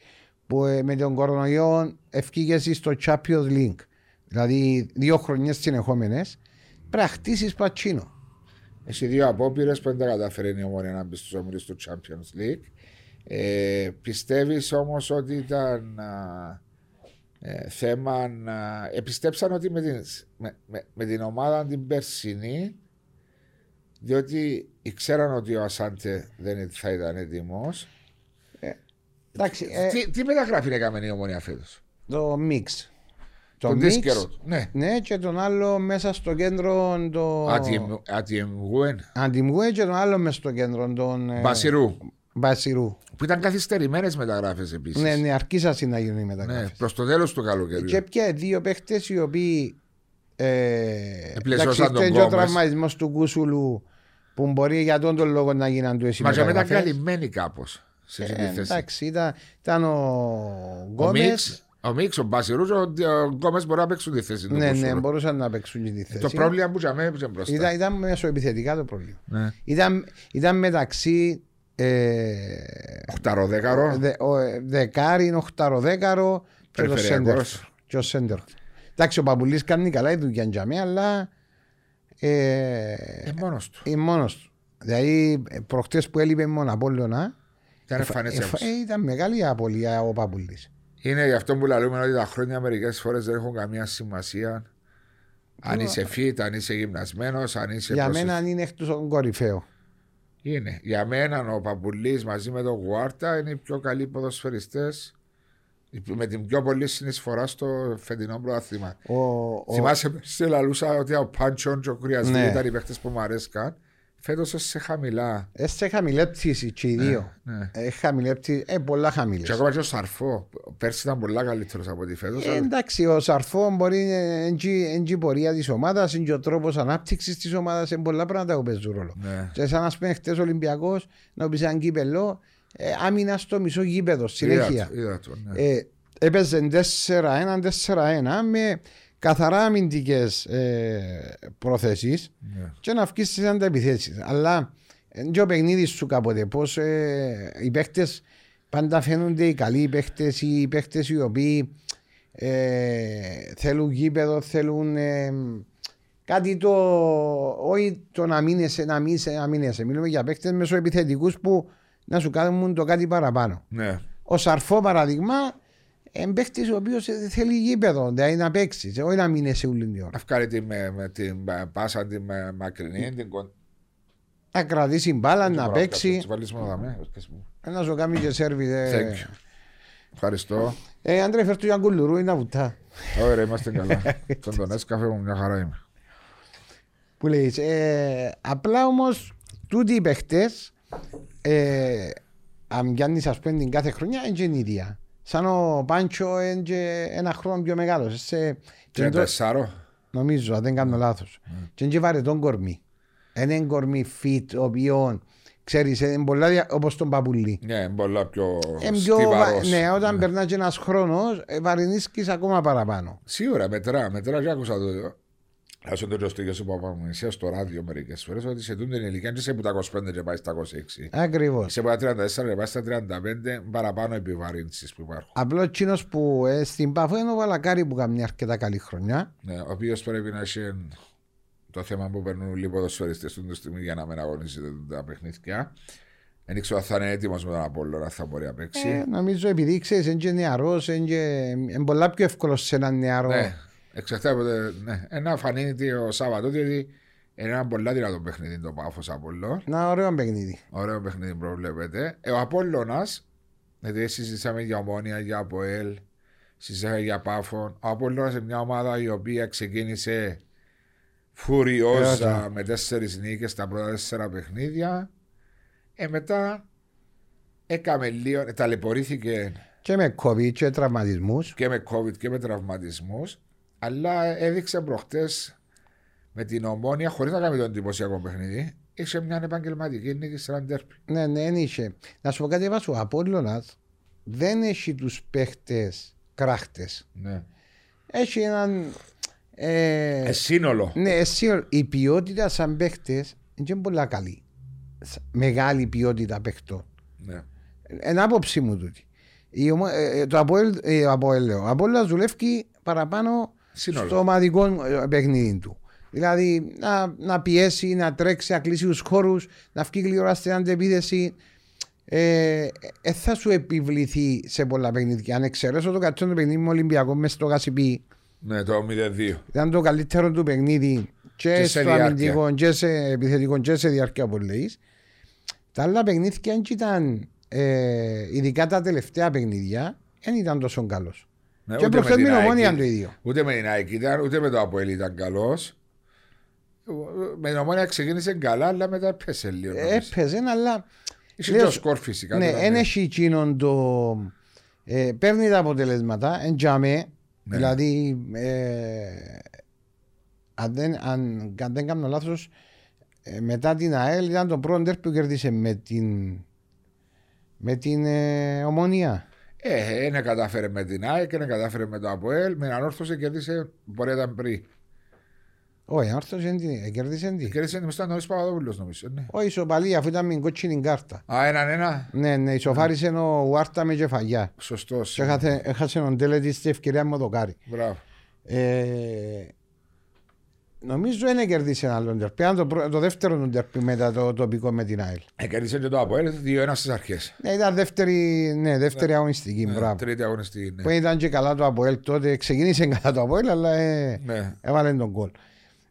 που ε, με τον κορονοϊό ευκήγες στο Champions League, δηλαδή δύο χρονιές συνεχόμενες, πρέπει να χτίσεις πατσίνο. Έχει δύο απόπειρες που δεν τα καταφέρει η ομόνια να μπει στου ομίλου του Champions League. Ε, Πιστεύεις όμως ότι ήταν α, ε, θέμα να. Επιστέψαν ότι με την, με, με, με την ομάδα την περσινή, διότι ξέραν ότι ο Ασάντε δεν θα ήταν έτοιμος. Εντάξει, ε, τι, τι μεταγραφή έκαμε η ομόνια φέτος; το μίξ. Το Τον μίξ, δίσκερο. Ναι. ναι, και τον άλλο μέσα στο κέντρο το... Ατιεμγουέν. Αντιμγουέ και τον άλλο μέσα στο κέντρο τον... ε, Μπασιρού. Μπασιρού. Που ήταν καθυστερημένες μεταγράφες επίσης. Ναι, ναι, αρκίσασαν να γίνουν οι ναι, μεταγραφές. προς το τέλος του καλοκαιριού. Και πια δύο παίχτες οι οποίοι. Ε, Επλαισώσαν τον εντάξει, και ο Γκόμες. τραυματισμός του Κούσουλου που μπορεί για τον τον λόγο να γίναν του εσύ Μα για μετά μεταγραφές. καλυμμένοι κάπως σε αυτή τη Ε, θέση. εντάξει, ήταν, ήταν ο Ο Γκόμες. Μίξ, ο Μίξ, ο Μπασιρούς, ο, ο Γκόμες μπορεί να παίξουν τη θέση του. Ναι, ναι, Κούσουλου. μπορούσαν να παίξουν και τη θέση. Το πρόβλημα που είχαμε έπαιζε μπροστά. Ήταν, ήταν μεσοεπιθετικά το πρόβλημα. Ναι. Ήταν, ήταν μεταξύ ε, Οχταροδέκαρο. δε, ο, ε, δεκάρι, οχταροδέκαρο και το σέντερ. Περιφερειακός. Και ο σέντερ. Εντάξει, ο Παπουλής κάνει καλά η δουλειά για μένα, αλλά ε, Ε, μόνος του. είναι μόνος του. Δηλαδή, προχτές που έλειπε μόνο Απόλλωνα, Ήταν εμφανές ε, όμως. ε, ήταν μεγάλη απολία ο Παπουλής. Είναι γι' αυτό που λέμε ότι τα χρόνια μερικές φορές δεν έχουν καμία σημασία. Αν είσαι fit, αν είσαι γυμνασμένος, αν είσαι. Για προσε- μένα είναι εκτός τον κορυφαίο. Είναι. Για μένα ο Παπουλής μαζί με τον Γουάρτα είναι οι πιο καλοί ποδοσφαιριστές με την πιο πολύ συνεισφορά στο φετινό πρωτάθλημα. Ο, ο, Θυμάσαι σε λαλούσα ότι ο Πάντσον και ο Κρυασβή Ναι. ήταν οι παίχτε που μου αρέσκαν. Φέτος σε χαμηλά. Έσε χαμηλέ πτήση και οι δύο. Ναι. Ε, χαμηλέ πτήση, ε, πολλά χαμηλές. Και ακόμα και ο Σαρφό. Πέρσι ήταν πολλά καλύτερος από ό,τι φέτος. Ε, εντάξει, ο Σαρφό μπορεί να η πορεία της ομάδας, είναι και ο τρόπος ανάπτυξης της ομάδας, είναι πολλά πράγματα που παίζουν ρόλο. Ναι. Και σαν να πούμε χτες ο Ολυμπιακός, να πει ένα κύπελο, ε, άμυνα στο μισό γήπεδο συνέχεια. Είδα, είδα το, ναι. Ε, έπαιζε 4-1, 4-1 με καθαρά αμυντικές ε, προθέσεις ναι. και να βγει στι ανταπιθέσει. Αλλά είναι ο παιχνίδι σου κάποτε. Πώς ε, οι παίχτες πάντα φαίνονται οι καλοί παίχτες ή οι παίχτες οι οποίοι ε, θέλουν γήπεδο, θέλουν ε, κάτι το. Όχι το να μείνεσαι, να μείνεσαι, να μείνεσαι. Μιλούμε για παίχτες μεσοεπιθετικούς που να σου κάνουν το κάτι παραπάνω. ναι. Ο Σαρφό παράδειγμα, εμπαίχτη ο οποίος θέλει γήπεδο, δηλαδή να παίξει, όχι να μείνει όλη την ώρα. Να βγάλει την, με, με την ε, πάσα την με, μακρινή, την κον... Να κρατήσει μπάλα, να παίξει, Τις βάλεις μόνο δαμέ. ορκές μου. να σου κάνει και σερβι. Thank Ε, you. Ευχαριστώ. ε, Άντρε, φέρ του για κουλουρού, είναι να βουτά. Ωραία, είμαστε καλά. Τον τον έσκαφε μου μια χαρά είμαι. Που λέει, ε, απλά όμως τούτοι οι παίχτες, ε, αν πιάνεις ας πούμε την κάθε χρονιά, είναι και η ίδια. Σαν ο Πάντσο είναι και ένα χρόνο πιο μεγάλος. Σε, Και ένα τεσσάρο. νομίζω, αν δεν κάνω λάθος. Και είναι και βαρετόν κορμί. Είναι ένα κορμί fit, ο οποίο ξέρεις, είναι πολλά δια... όπως τον παπουλί. Ναι, πολλά πιο Ε, πιο βα- στιβαρός. ναι, όταν περνάς και ένας χρόνος, ε, βαρινίσκει ακόμα παραπάνω. Σίγουρα, μετρά, μετρά και άκουσα το. Άσο το στο σου Παπαμονησία στο ράδιο μερικές φορές ότι σε τούν την ηλικία δεν είσαι από τα 25 και πάει στα 26. Ακριβώς. Είσαι από τα 34 και πάει στα 35 παραπάνω επιβαρύνσεις που υπάρχουν. Απλό εκείνο που ε, στην Παφό είναι ο Βαλακάρη που κάνει αρκετά καλή χρονιά. Ναι, ο οποίος πρέπει να έχει το θέμα που περνούν όλοι οι ποδοσφαιριστές του τη στιγμή για να μην αγωνίζεται τα παιχνίδια. Δεν ξέρω αν θα είναι έτοιμος με τον Απόλλωνα, αν θα μπορεί να παίξει. Ε, νομίζω επειδή ξέρεις, είναι και νεαρός, είναι, και... είναι πολλά πιο εύκολο σε έναν νεαρό. Ναι, εξαρτάται από το. Ναι. Ένα φανεί το Σάββατο, διότι είναι ένα πολλά δυνατό παιχνίδι το πάφος Απόλλων. Ένα ωραίο παιχνίδι. Ωραίο παιχνίδι προβλέπετε. Ε, ο Απόλλωνας, δηλαδή συζητήσαμε για ομόνια, για Αποέλ, συζητήσαμε για Πάφων. Ο Απόλλωνας είναι μια ομάδα η οποία ξεκίνησε φουριόζα Φουριόζα. με τέσσερις νίκες στα πρώτα τέσσερα παιχνίδια. Ε, μετά έκαμε λίγο, ε, ταλαιπωρήθηκε Και με COVID και τραυματισμούς. και με COVID και με τραυματισμούς. Αλλά έδειξε προχτές με την ομόνια, χωρίς να κάνει το εντυπωσιακό παιχνίδι, είχε μια επαγγελματική νίκη σε έναν τέρπι. Ναι, ναι, δεν είχε. Να σου πω κάτι, Βάσο, ο Απόλλωνας δεν έχει τους παίχτες κράχτες. Ναι. Έχει έναν. Ε, Ε, σύνολο. ναι, εσύ, η ποιότητα σαν παίχτες είναι πολύ καλή. Σ- Μεγάλη ποιότητα παιχτών. Ναι. Εν άποψη μου τούτη. Η ομο- ε, ε, το Αποέλ, ε, Αποέλ λέω. Ο Απόλλωνας δουλεύει παραπάνω Σύνολο. στο ομαδικό ε, παιχνίδι του. Δηλαδή να, να πιέσει, να τρέξει, να κλείσει τους χώρους, να βγει γλυόρα στην αντεπίθεση. Ε, ε, θα σου επιβληθεί σε πολλά παιχνίδια. Αν εξαιρέσω το κατσόν του παιχνίδι με Ολυμπιακό μέσα στο Κασιπί, Ναι, το 0-2. ήταν το καλύτερο του παιχνίδι και, Και σε στο διάρκεια. αμυντικό και σε επιθετικό και σε διάρκεια όπως λέεις. Τα άλλα παιχνίδια δεν ήταν, ε, ειδικά τα τελευταία παιχνίδια, δεν ήταν τόσο καλός. Ναι, και ούτε προχθές με με την την ομόνια ΑΕΚ το ίδιο. Ούτε με την ΑΕΚ ήταν, ούτε με το Αποέλ ήταν καλός. Με την ομόνια ξεκίνησε καλά, αλλά μετά έπεσε λίγο. νομίζω. Έπαιζε, αλλά Είχε λέω- και ο σκορ φυσικά. ναι, τώρα, δεν έχει εκείνον το. Ε, παίρνει τα αποτελέσματα, εν τζαμέ, Ναι. δηλαδή ε, αν δεν, αν, αν δεν κάνω λάθος ε, μετά την ΑΕΛ ήταν το πρώτο τέρ που κέρδισε με την με την ε, ομονία. Ε, ένα κατάφερε με την ΑΕΚ, ένα κατάφερε με το Αποέλ. Με ανόρθωσε κέρδισε. Μπορεί να ήταν πριν. Όχι, όρθος δεν την ε, κέρδισε την. Κέρδισε με στον Νόρι Παπαδόπουλος, νομίζω. Ναι. Όχι, ισοπαλία αφού ήταν με κότσινη κάρτα. Α, έναν ένα. Ναι, ναι, ισοφάρισε ο Ουάρτα με κεφαγιά. Σωστός. Και έχασε- έχασε τον τέλετης στη ευκαιρία με το κάρι. Μπράβο. Ε, νομίζω δεν κερδίσει ένα άλλο τερπί. Ήταν το, πρω- το δεύτερο του τερπί μετά το τοπικό με την ΑΕΛ. Ε, κέρδισε και το Αποέλ 2-1 στις αρχές. Ναι, ήταν δεύτερη, ναι, δεύτερη αγωνιστική. μπράβο. Τρίτη αγωνιστική. Που Ναι. ήταν και καλά το Αποέλ τότε. Ξεκίνησε καλά το Αποέλ, αλλά ε, ναι. έβαλε τον κόλ.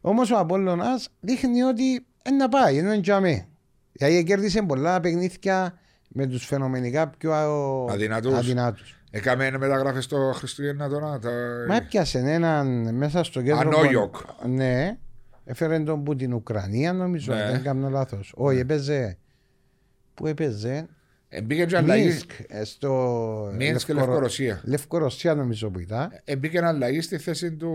Όμως ο Απόλλωνας δείχνει ότι είναι να πάει, είναι τζαμί. Δηλαδή κέρδισε πολλά παιχνίδια με τους φαινομενικά πιο Αδυνατούς. Αδυνάτους. Έκαμε μεταγραφές στο Χριστούγεννα τώρα. Τα... Μα έπιασε έναν μέσα στο κέντρο. Ανόγιοκ. Ναι, Έφερε τον που την Ουκρανία νομίζω, Ναι. αν δεν κάνω λάθος. Όχι, έπαιζε. Πού έπαιζε, Ε, Μπήκε και αλλαγή. Μίνσκ, ε, στο. Μίνσκ και Λευκορο- Λευκορωσία. Λευκορωσία νομίζω που ήταν. Ε, Μπήκε αλλαγή στη θέση του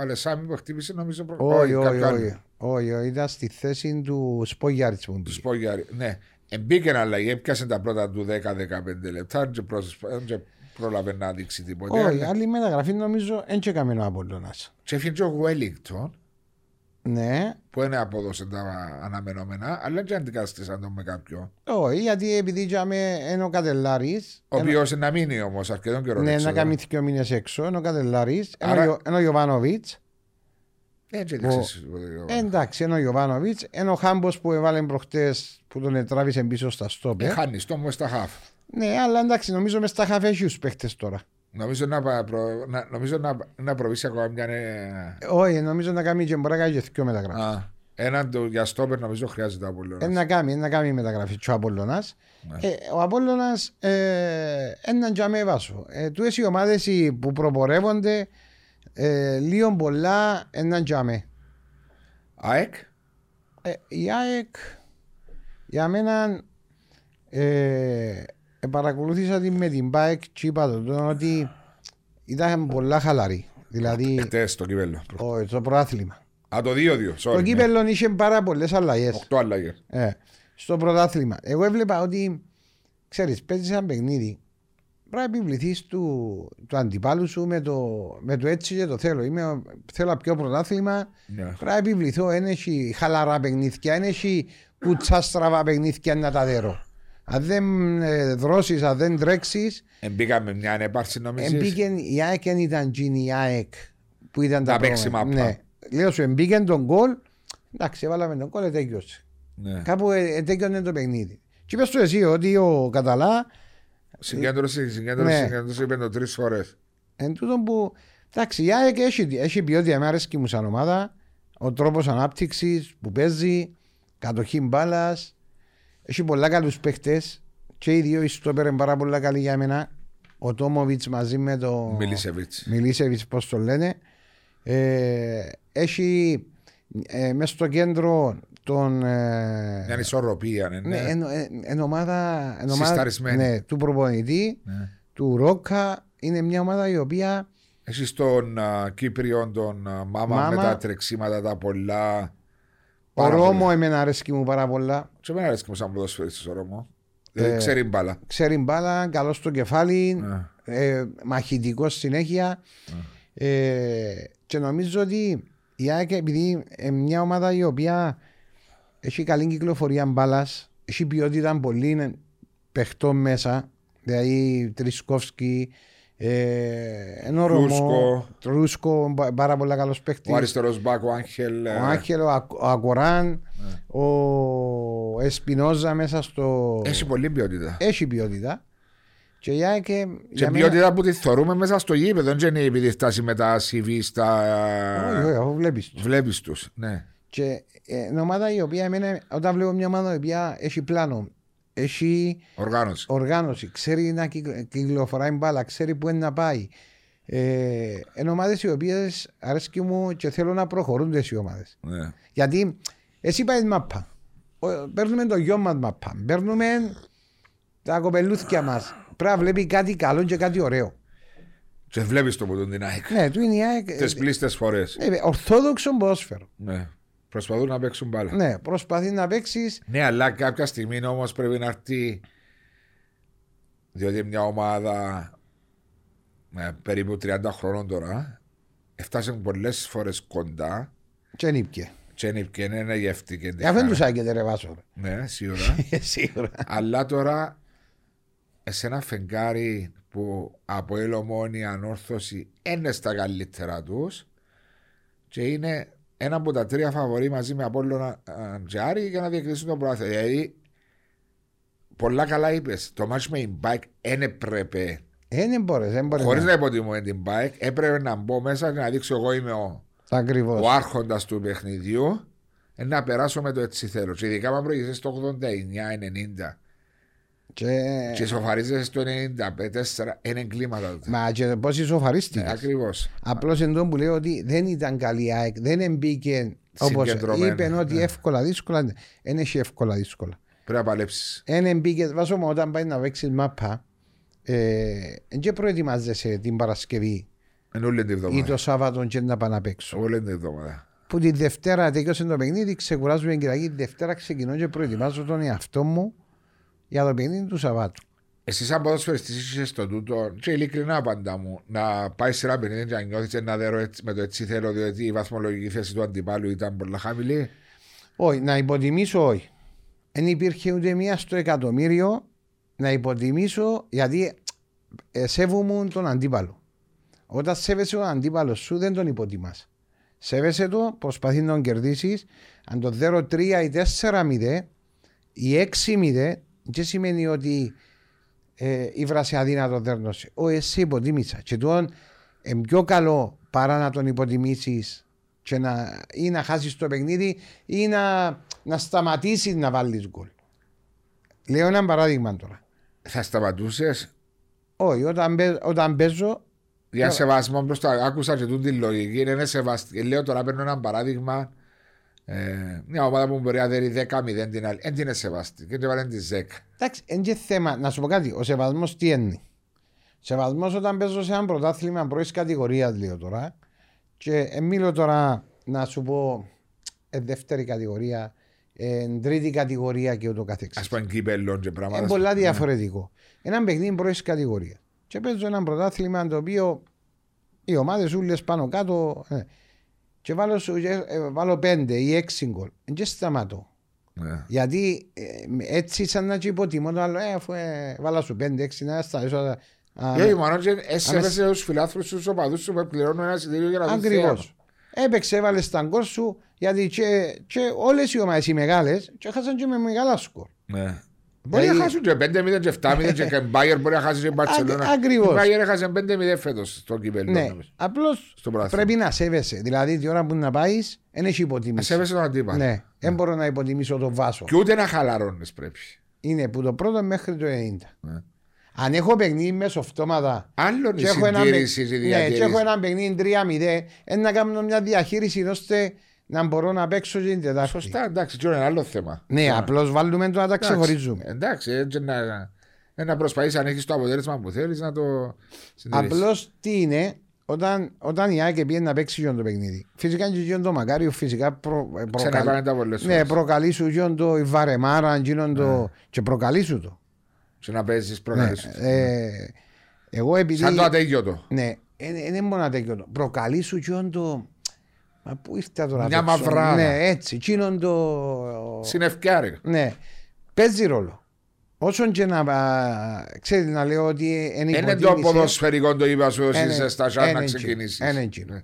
Αλεσάμι που χτύπησε νομίζω. προ- Όχι, όχι, κάποιο άλλο. όχι. Όχι, όχι, ήταν στη θέση του Σπόγιαριτ που Του μπήκε. Σπόγιαρη. Ναι. Ε, Μπήκε αλλαγή, έπιασε τα πρώτα του 10-15 λεπτά και προς- και πρόλαβε να δείξει τίποτε. Όχι, αλλά- άλλη μεταγραφή νομίζω δεν έκαμε ο Απόλλωνας. Και έφυγε και ο Wellington Ναι, που δεν απόδωσε τα αναμενόμενα, αλλά δεν αντικαταστήσαν τον με κάποιον. όχι, γιατί επειδή είχαμε ένα ο Κατελάρης, Ο οποίο να μείνει όμως αρκετόν καιρό. ναι, έξω, να εδώ. κάνει δύο μήνες έξω, ένα ο Κατελάρης, ένα Άρα- ο Ιω- ένα ο Ιωβάνοβιτς, Ε, Έτσι έδειξε τίποτε. Ε, εντάξει, ένα ο Ιωβάνοβιτς, ένα ο Χάμπος που έβαλε προχτές που τον τράβησε πίσω στα Ε, στόπερ. Χάνεις το όμως στα χαφ. Ναι, αλλά εντάξει, νομίζω μες στα χαφέσιους παίχτες τώρα. Νομίζω να, πα- προ- να, νομίζω να, να προβήσει ακόμα μια. ε, Όχι, νομίζω να κάνει και μπορεί να κάνει και δύο μεταγραφές. Α, έναν του για στόπερ νομίζω χρειάζεται από Ε, να κάνει, να κάνει μεταγραφή και ο Απόλλωνας. Ναι. Ε, ο Απόλλωνας ε, έναν τζαμέ βάσο. Ε, τούτες οι ομάδες οι που προπορεύονται ε, λίγο πολλά έναν τζαμέ. ΑΕΚ. Ε, η ΑΕΚ για μένα ε, ε, παρακολούθησα την με την ΠΑΕΚ και είπα το, το ότι ήταν πολλά χαλαρή. Δηλαδή Χτε στο κύπελο. ο, το προάθλημα. Α, το 2-2. Το Sorry. ναι. κύπελλο είχε πάρα πολλές αλλαγές. Οκτώ άλλαγε. Ε, στο πρωτάθλημα. Εγώ έβλεπα ότι, ξέρεις, παίζεις ένα παιχνίδι. Πρέπει να επιβληθείς του, του αντιπάλου σου με το, με το έτσι και το θέλω. Είμαι, θέλω πιο πρωτάθλημα. Ναι. Πρέπει να επιβληθώ. Δεν έχει χαλαρά παιχνίδια. Δεν έχει κουτσά στραβά παιχνίδια να τα δέρω. Αν δεν ε, δρώσεις, αν δεν τρέξεις, Εμπήκαμε μια ανεπάρξη νομίζεις; εμπήκε η ΑΕΚ δεν ήταν τζίνη η ΑΕΚ που ήταν τα Να παίξει πρώτα. μάπα. Ναι. Λέω σου, εμπήκε τον γκολ. Εντάξει, έβαλαμε τον γκολ, ετέγιωσε. Ναι. Κάπου ε, τέτοιον το παιχνίδι. Και είπες του εσύ ότι ο Καταλά Συγκέντρωση, συγκέντρωση, Ναι. συγκέντρωση, είπε το τρεις φορές. εν τούτον που. Εντάξει, η ΑΕΚ έχει, έχει ποιότητα, με αρέσκει μου σαν ομάδα. Ο τρόπος ανάπτυξης που παίζει, κατοχή μπάλας. Έχει πολλά καλούς παίχτες. Και οι δύο οι στόπερ είναι πάρα πολλά καλοί για μένα. Ο Τόμοβιτς μαζί με το. Μιλίσεβιτς. Μιλίσεβιτς, πώς το λένε. Ε, έχει ε, μέσα στο κέντρο τον. Ε, Μια ισορροπία, ναι. ναι, ναι. εν, εν, εν ομάδα, εν ομάδα Συσταρισμένη. ναι, του προπονητή, Ναι. του Ρόκα. Είναι μια ομάδα η οποία Έχεις τον α, Κύπριο, τον α, Μάμα, Μάμα. με τα τρεξίματα τα πολλά. ο Πάρα Ρώμο πολύ. εμένα αρέσκει μου πάρα πολλά. Και εμένα αρέσει και μου σαν ποδοσφαιριστής ο Ρώμο. Ε, Δηλαδή ξέρει μπάλα. Ξέρει μπάλα, καλός στο κεφάλι, Ναι. ε, μαχητικός συνέχεια. Ε, και νομίζω ότι η ΑΕΚ επειδή είναι μια ομάδα η οποία έχει καλή κυκλοφορία μπάλας, έχει ποιότητα πολύ παιχτών μέσα. Δηλαδή Τρισκόφσκι, ε, ενώ Ρωμό, Τρούσκο. Τρούσκο, πα- πάρα πολλά καλός παίχτης. Ο αριστερός μπακ, ο Άγχελ. ε, Ο Άγχελ, ο Ακ- ο Ακοράν, ο Εσπινόζα μέσα στο. Έχει πολλή ποιότητα. Έχει ποιότητα. Και η ΑΕΚ, ε, Και για μένα- ποιότητα που τη θεωρούμε μέσα στο γήπεδο. Δεν είναι επειδή φτάσει με τα CV στα. Όχι, όχι, αφού βλέπεις. Βλέπεις τους. Ναι. Και ε, είναι ομάδα η οποία εμένα, όταν βλέπω μια ομάδα η οποία έχει πλάνο, έχει Οργάνωση. οργάνωση, ξέρει να κυκλο- κυκλοφοράει μπάλα, ξέρει που είναι να πάει. Ε, είναι ομάδες οι οποίες αρέσκει μου και θέλω να προχωρούν τις οι ομάδες. Ναι. Γιατί εσύ πάει μάπα. Ο- Παίρνουμε το γιο μας μάπα. Παίρνουμε τα κοπελούθια μας. Πρέπει να βλέπει κάτι καλό και κάτι ωραίο. Και βλέπεις το που τον την ΑΕΚ. Ναι, του είναι η ΑΕΚ. Τις πλήστες φορές. ε, ε, Ορθόδοξο ποδόσφαιρο. Ναι. Προσπαθούν να παίξουν μπάλα. Ναι, προσπαθεί να παίξεις. Ναι, αλλά κάποια στιγμή όμως πρέπει να έρθει. Διότι μια ομάδα με περίπου 30 χρόνων τώρα έφτασε πολλές φορές κοντά Και νύπηκε. και είναι και είναι γεύτηκε. Ε, Αφού δεν τους άγγεται ρε βάσο. Ναι, σίγουρα. ρε. Σίγουρα. αλλά τώρα σε ένα φεγγάρι που από ελομόνη ανόρθωση είναι στα καλύτερα τους και είναι ένα από τα τρία φαβορή μαζί με Απόλλωνα ε, Τζάρι για να διεκδικήσουν τον πρόθερο. Δηλαδή, πολλά καλά είπες. Το match με την bike δεν έπρεπε. Ε, δεν μπορεί, δεν μπορεί. Χωρί να υποτιμούμε την bike, έπρεπε να μπω μέσα και να δείξω εγώ είμαι ο, Ακριβώς. ο άρχοντας του παιχνιδιού. ε, Να περάσω με το έτσι θέλω. Και ειδικά αν προηγηθείς το 89-90 Και... και ισοφαρίζεσαι στο 95-4, είναι εγκλήματα. τότε. Μα και πώ ισοφαρίστηκε. Ναι, Ακριβώς. Απλώς εντό που λέω ότι δεν ήταν καλή η ΑΕΚ, δεν εμπήκε Όπως συγκεντρωμένη. είπε ότι Ναι. εύκολα δύσκολα. Δεν έχει εύκολα δύσκολα. Πρέπει να παλέψεις. Ένα μπήκε, βάζω μου όταν πάει να παίξει μάπα, ε, δεν προετοιμάζεσαι την Παρασκευή Είναι όλη την ή εβδομάδα. το Σάββατο και να πάω να παίξω. Όλη την εβδομάδα. Που τη Δευτέρα τελειώσε το παιχνίδι, ξεκουράζουμε την Κυριακή. Τη Δευτέρα ξεκινώ και προετοιμάζω τον εαυτό μου για το παιχνίδι του Σαββάτου. Εσύ, σαν ποδοσφαιριστής, είσαι στο τούτο, και ειλικρινά πάντα μου, να πάει σε ένα παιχνίδι και να νιώθεις ένα δέρο έτσι, με το έτσι θέλω, διότι η βαθμολογική θέση του αντιπάλου ήταν πολύ χαμηλή. Όχι, να υποτιμήσω όχι. Δεν υπήρχε ούτε μία στο εκατομμύριο να υποτιμήσω γιατί ε, σέβομαι τον αντίπαλο. Όταν σέβεσαι τον αντίπαλο σου δεν τον υποτιμάς. Σέβεσαι το, προσπαθεί να τον κερδίσεις. Αν το 0-3 ή 4-0 ή 6-0, δεν σημαίνει ότι ε, ήβρασε αδύνατο δέρνος. Ο εσύ υποτίμησα. Και τον είναι πιο καλό παρά να τον υποτιμήσεις και να, ή να χάσεις το παιχνίδι ή να, να σταματήσεις να βάλεις γκολ. Λέω ένα παράδειγμα τώρα. Θα σταματούσες; Όχι, όταν, παί- όταν παίζω, για σεβασμό προ τα. Άκουσα και τούτη τη λογική. Είναι σεβαστή. Λέω τώρα, παίρνω ένα παράδειγμα. Ε, μια ομάδα που μπορεί να δέρει 10-0 την άλλη. Δεν την είναι σεβαστή. Και την βάλει τη 10. εντάξει, είναι και θέμα. Να σου πω κάτι, ο σεβασμός τι είναι. Σεβασμός όταν παίζω σε ένα πρωτάθλημα πρώτης κατηγορίας, λέω τώρα. Και ε, μιλώ τώρα να σου πω ε, δεύτερη κατηγορία, ε, τρίτη κατηγορία και ούτω καθεξής. Α πούμε κύπελο και πράγματα. Είναι πολλά διαφορετικό. Ένα παιχνίδι πρώτης κατηγορίας. Και παίζω ένα πρωτάθλημα το οποίο οι ομάδες ούλες πάνω κάτω. ε, και βάλω, σου- ε, ε, βάλω πέντε ή έξι γκολ. Δεν σταματώ. Ναι. Γιατί ε, έτσι σαν να και υποτιμώ το άλλο, ε, αφού ε, βάλα σου πέντε, έξι, να σταματήσω. α, α, Γιατί μόνο και έσεβεσαι του φιλάθλου του οπαδούς σου που πληρώνουν ένα εισιτήριο για να δουν Ακριβώς. θέαμα. Έπαιξε, έβαλε στα γκολ σου, γιατί και, και όλες οι ομάδες οι μεγάλες και χάσαν και με μεγάλα σκορ. Ναι. Μπορεί να Δηλαδή- χάσουν και 5-0 και 7-0 και η Μπάγκερ μπορεί να χάσει και η Μπαρσελόνα. ακριβώς. Η Μπάγκερ έχασε 5-0 φέτος στο κύπελο. Ναι, νομίζω. απλώς Στο πρωτάθλημα. πρέπει να σέβεσαι. Δηλαδή, τη ώρα που να πάεις, δεν έχει Να υποτίμηση. σέβεσαι τον αντίπαλο. Ναι, δεν μπορώ να υποτιμήσω τον Βάσο. Και ούτε να χαλαρώνεις πρέπει. Είναι που το πρώτο μέχρι το 90. Ναι. Αν έχω παιχνίδι μεσοφτώματα Άλλο η και έχω ένα, συντήρησης, η ναι, και διατήρησης. έχω ένα παιχνίδι 3-0, είναι να κάνω μια διαχείριση ώστε να μπορώ να παίξω και την Τετάρτη. Σωστά, εντάξει, και είναι άλλο θέμα. Ναι, απλώς βάλουμε το να τα Εντάξει, ξεχωρίζουμε. Εντάξει, έτσι να, ε, να προσπαθείς αν έχεις το αποτέλεσμα που θέλεις να το συντηρήσεις. Απλώς τι είναι, όταν, όταν η Άκη πήγε να παίξει γιον το παιχνίδι. Φυσικά και γιον το Μακάριο, φυσικά προ, ε, προκαλεί. Ξαναπάνε τα πολλές Ναι, φορές. προκαλεί σου γιον το η Βαρεμάρα, γίνον το. και προκαλεί σου το. Και να παίζεις Ναι, προκαλείς. ε, εγώ επειδή. Σαν το ατέγιωτο. Ναι, δεν είναι μόνο τέτοιο. το. Προκαλεί σου γιον το. Μα πού ήρθε τώρα. Μια το έξω; μαυράδα. Ναι, έτσι. Γίνον το. Συνευκιάρι. Ναι, παίζει ρόλο. Όσον και να. α, Ξέρετε να λέω ότι είναι Είναι το υποτίμηση. ποδοσφαιρικό το είπα σου Ένα- εσύ στα σάρ ένα να εκείνο, ξεκινήσεις. ένα εκείνο. Ναι.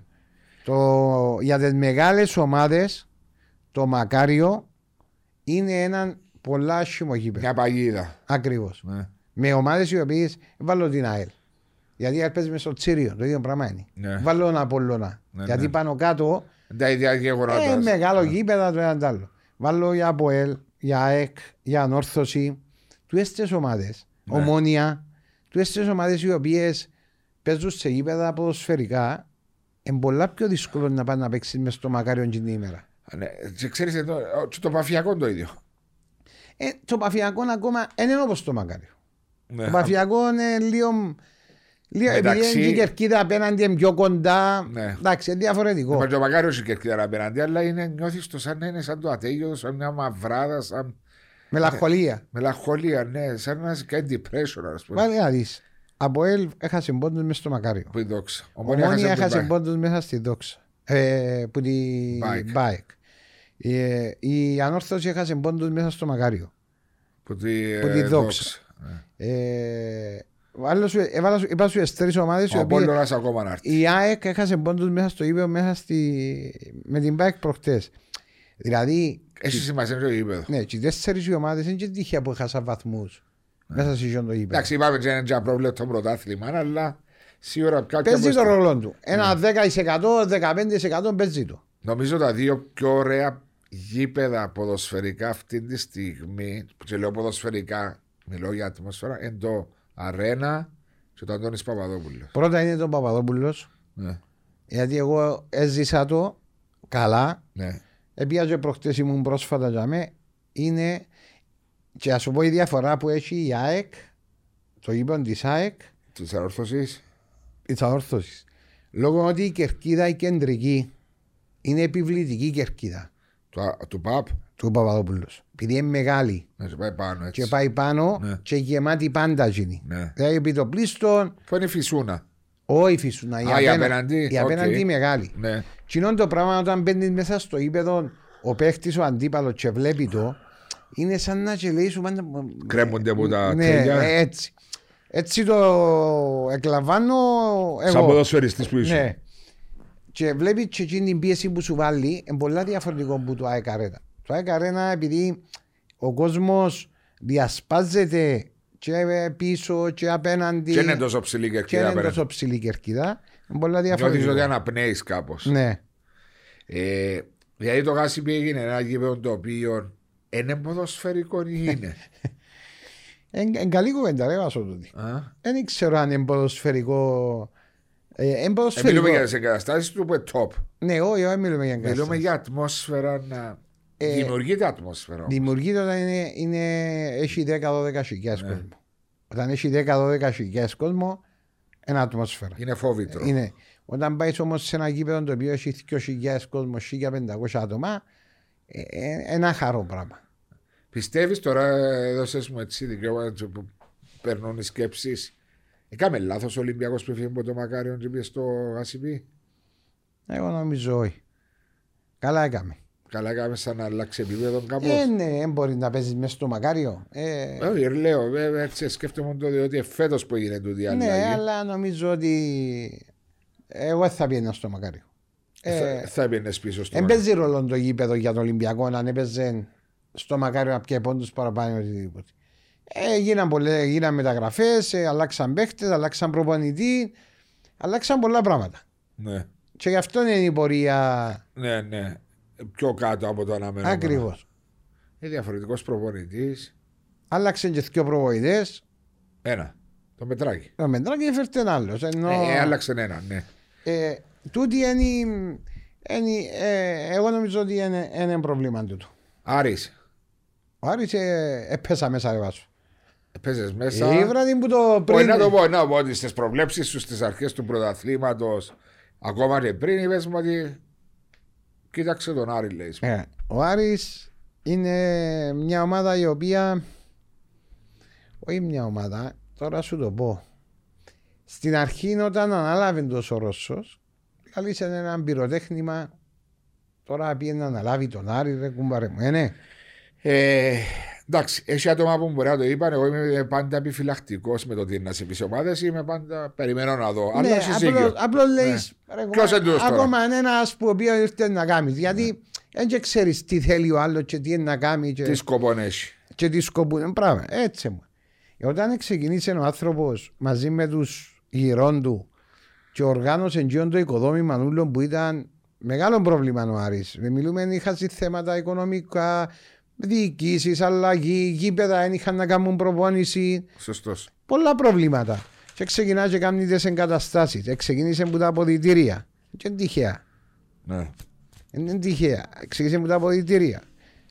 Το, για τις μεγάλες ομάδες το Μακάριο είναι ένα πολλά άσχημο γήπεδο. Μια παγίδα. Ακριβώς. Ναι. Με ομάδες οι οποίες βάλω την ΑΕΛ. Γιατί η ΑΕΛ παίζει μες στο Τσίριο, το ίδιο πράγμα είναι. Ναι. Βάλω τον Απόλλωνα. Ναι, γιατί ναι. πάνω κάτω Τα ίδια ε, γεγονότα. μεγάλο γήπεδο το ένα τ' άλλο. Βάλω για ΑΠΟΕΛ, για ΑΕΚ, για Ανόρθωση. Του έστες ομάδες, Ναι. ομόνια, του έστες ομάδες οι οποίες παίζουν σε γήπεδα ποδοσφαιρικά είναι πολλά πιο δύσκολο να πάνε να παίξεις μες στο Μακάριο την ημέρα. Ναι. Και ξέρεις εδώ, ο- και το παφιακό το ίδιο. Ε, το παφιακό ακόμα δεν είναι όπως το Μακάριο. Ναι. Το παφιακό είναι λίγο... Λίγο Εντάξει. επειδή είναι και η κερκίδα απέναντι είναι πιο κοντά. Ναι. Εντάξει, είναι διαφορετικό. Μα και ο Μακάριος η κερκίδα απέναντι, αλλά είναι, νιώθεις το σαν να είναι σαν το ατέγιο, σαν μια μαυράδα, σαν Μελαγχολία. μελαγχολία, ναι, σαν να είσαι κάτι depression, ας πούμε. Βάλε να δεις. Από ελ έχασε πόντους μες στο Μακάριο. Που η δόξα; Ομόνια έχασε έχασε την πόντους μέσα στη δόξα. Ε, που τη Bike. bike. Ε, η ανόρθωση έχασε πόντους μέσα στο Μακάριο. Που τη, Που τη ε, δόξα. Ε, βάλω σου- έβαλα σου- είπα σου τις τρεις ομάδες οι Ο οποίες Απόλλωνας ακόμα να έρθει. η ΑΕΚ έχασε πόντους μέσα στο ύπεδο μέσα στη, με την bike προχτές. Δηλαδή, Έχει σημασία το γήπεδο. ναι, και οι τέσσερις οι ομάδες είναι και τυχαία που έχασαν βαθμούς μέσα σε αυτό το ύπεδο. Εντάξει, είπαμε ότι είναι και απρόβλεπτο πρωτάθλημα, αλλά σίγουρα κάποια Παίζει από το στα- ρόλο του. Ένα 10%, 15% παίζει το. Νομίζω τα δύο πιο ωραία γήπεδα ποδοσφαιρικά αυτή τη στιγμή, που και λέω ποδοσφαιρικά, μιλώ για ατμόσφαιρα, είναι το Αρένα και το Αντώνης Παπαδόπουλος. Πρώτα είναι το Παπαδόπουλος, Ναι, γιατί εγώ έζησα το καλά. ναι. Επίαζε προχτές ήμουν πρόσφατα για με, είναι και να σου πω η διαφορά που έχει η ΑΕΚ, το γήπεδο της ΑΕΚ, Της Ανόρθωσης. της Ανόρθωσης. Λόγω ότι η κερκίδα η κεντρική είναι επιβλητική κερκίδα Του, του ΠΑΠ. του Παπαδόπουλου. Επειδή είναι μεγάλη Να σε πάει πάνω έτσι. και πάει πάνω Ναι. και γεμάτη πάντα γίνει. Ναι. Δηλαδή επί το πλείστον, Που είναι η φυσούνα. όχι φυσούνα. Η, Α, η απένα- απέναντι, η απέναντι οκ. μεγάλη. Ναι. Τι είναι το πράγμα όταν μπαίνει μέσα στο ύπεδο ο παίχτης, ο αντίπαλος και βλέπει το, είναι σαν να και λέει σου πάντα. Κρέμονται από τα ναι, τέλεια. έτσι. Έτσι το εκλαμβάνω εγώ. Σαν ποδοσφαιριστής που είσαι. Ναι. Και βλέπεις και εκείνη την πίεση που σου βάλει είναι πολλά διαφορετικό από το ΑΕΚ Αρένα. Το ΑΕΚ Αρένα επειδή ο κόσμος διασπάζεται και πίσω και απέναντι Και είναι τόσο ψηλή και κερκίδα είναι πέρα. τόσο ψηλή κερκίδα. Είναι πολλά Νιώθεις διαφορετικό. ότι αναπνέεις κάπως. Ναι. Ε, δηλαδή το Γάσιμπι έγινε ένα γήπεδο το οποίο είναι ποδοσφαιρικό ή είναι; Είναι καλή κουβέντα, ρε Βάσο τούτη. Α; Δεν ξέρω αν είναι ποδοσφαιρικό. Ε, είναι Ε, ποδοσφαιρικό. μιλούμε για τις εγκαταστάσεις του που είναι top. Ναι, όχι, όχι, μιλούμε για Μιλούμε εγκατάσταση. για ατμόσφαιρα να... Ε, Δημιουργείται ατμόσφαιρα. όμως. Δημιουργείται όταν είναι, είναι, έχει 10-12 χιλιάδες Ναι. κόσμο. Όταν έχει 10-12 χιλιάδες κόσμο, είναι ατμόσφαιρα. Είναι φόβητρο. Είναι. Όταν πάεις όμως σε ένα γήπεδο το οποίο έχει 2.000 κόσμο, 1.500 άτομα, ε, ε, ένα χαρό πράγμα. Πιστεύεις τώρα, έδωσες μου έτσι δικαίωμα που περνούν οι σκέψεις; Έκαμε λάθος ο Ολυμπιακός που φύγει από το Μακάριον και πήγε στο Γάσιμπι. Εγώ νομίζω όχι. Καλά έκαμε. Καλά έκαμε σαν να αλλάξει επίπεδο κάπως. Ε, ναι, δεν μπορεί να παίζεις μέσα στο μακάριο. Ε, Όχι, λέω, ε, έτσι σκέφτομαι το διότι φέτο που έγινε τούτη η ναι, αλλαγή. αλλά νομίζω ότι εγώ θα πήγαινα στο μακάριο. Ε, θα, θα έμπαινε πίσω στο Δεν παίζει ρόλο το γήπεδο για τον Ολυμπιακό αν έπαιζε στο μακάριο να πιέει πόντου παραπάνω ή οτιδήποτε. Ε, γίναν, πολλές, γίναν μεταγραφές, ε, αλλάξαν παίχτες, αλλάξαν προπονητή, αλλάξαν πολλά πράγματα. Ναι, Και γι' αυτό είναι η πορεία ναι, ναι. Πιο κάτω από το αναμενόμενο. ακριβώς. Είναι διαφορετικός προπονητής. Άλλαξαν και δύο προπονητές. Ένα. Το μετράκι. Το μετράκι έφερε ένα άλλος. Ενώ, Ε, άλλαξε ένα, ναι. ε, τούτη είναι, είναι ε, εγώ νομίζω ότι είναι, είναι πρόβλημα τούτο. Άρης, Ο Άρης ε, έπεσα μέσα ρε βάσο. Παίζε μέσα. Η βράδυ που το Μπορεί πριν... να το πω, να πω ότι στις προβλέψεις σου στις αρχές του πρωταθλήματος, ακόμα και πριν, είπες μου ότι. Κοίταξε τον Άρη, λέει. Ε, ο Άρης είναι μια ομάδα η οποία όχι μια ομάδα, τώρα σου το πω. Στην αρχή όταν ανάλαβε το ο Ρώσος, καλήσε ένα πυροτέχνημα τώρα πήγαινε να αναλάβει τον Άρη ρε κουμπάρε μου, ε, ναι. Ε, εντάξει, έχει άτομα που μπορεί να το είπαν. Εγώ είμαι πάντα επιφυλακτικός με το τι είναι να σε πει ομάδες. Είμαι πάντα περιμένω να δω. Αλλά ναι, έχεις απλώς, δίκιο. απλώς λέεις, ρε, Ποιος κουμπάρε, εντός τώρα; ακόμα είναι ένας που ο οποίος ήρθε να κάνει, γιατί δεν και ξέρεις τι θέλει ο άλλος και τι είναι να κάνει και... Τι σκοπό έχει. και τι σκοπούν. Πράγμα, έτσι μου. Ε, Όταν ξεκινήσε ο άνθρωπος μαζί με τους γυρών του και οργάνωσε εκείνο το οικοδόμημα νουλών που ήταν μεγάλο πρόβλημα ο Άρης. Ε, Μιλούμε, είχαν θέματα οικονομικά, διοικήσεις, αλλαγή, γήπεδα, δεν είχαν να κάνουν προπόνηση. Σωστός. Πολλά προβλήματα. Και ξεκινά και κάνει τις εγκαταστάσεις. Ε, ξεκίνησε από τα αποδητήρια. Και είναι τυχαία. Ναι. Είναι τυχαία. Ξεκίνησε από τα αποδητήρια.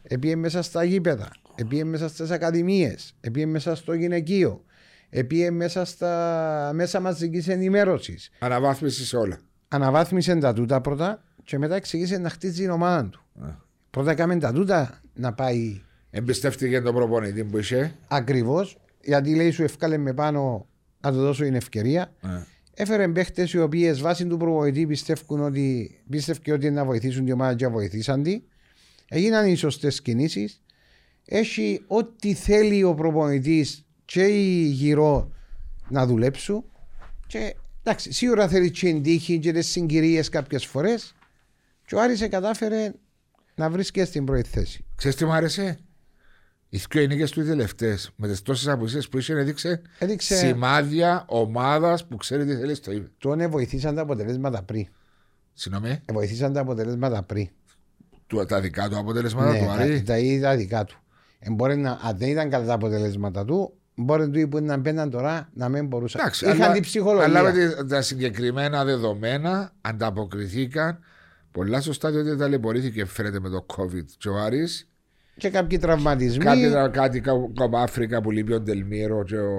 Επίε μέσα στα γήπεδα. Επίε μέσα στις ακαδημίες. Επίε μέσα στο γυναικείο. Επίε μέσα στα μέσα μαζική ενημέρωσης. Αναβάθμιση σε όλα. Αναβάθμισε τα τούτα πρώτα και μετά ξεκίνησε να χτίζει την ομάδα του. Ναι. Πρώτα έκαμε τα τούτα να πάει Εμπιστεύτηκε τον προπονητή που είσαι. ακριβώς. Γιατί λέει σου ευκάλε με πάνω να του δώσω την ευκαιρία. Ναι. Έφερε παίχτες οι οποίες βάσει του προπονητή πιστεύουν ότι, πίστευκε ότι είναι να βοηθήσουν τη ομάδα και βοηθήσαν τη. Έγιναν οι σωστές κινήσεις. Έχει ό,τι θέλει ο προπονητής και οι γύρω να δουλέψουν. Και εντάξει, σίγουρα θέλει και την τύχη και τις συγκυρίες κάποιες φορές. Και ο Άρης κατάφερε να βρίσκεται στην πρώτη θέση. Ξέρεις τι μου άρεσε; Οι δύο ενίκες του οι τελευταίες με τις τόσες απουσίες που είχε έδειξε Έδειξε σημάδια ομάδας που ξέρει τι θέλεις στο είπε. τον βοηθήσαν τα αποτελέσματα πριν. Συγγνώμη, Βοηθήσαν τα αποτελέσματα πριν. του- τα δικά του αποτελέσματα Ναι, του τα, Άρη. τα είδα δικά του. Ε, μπορεί να, αν δεν ήταν καλά τα αποτελέσματα του, μπορεί του που να μπαίναν τώρα να μην μπορούσαν. Εντάξει, Είχαν αλλά- την ψυχολογία. Αλλά με τη- τα συγκεκριμένα δεδομένα ανταποκριθήκαν Πολλά σωστά διότι ταλαιπωρήθηκε φαίνεται με το COVID. Και ο Άρης, Και κάποιοι τραυματισμοί. κάτι, κάτι κα- κομμά Αφρικα που λείπει ο Ντελμίρο και ο.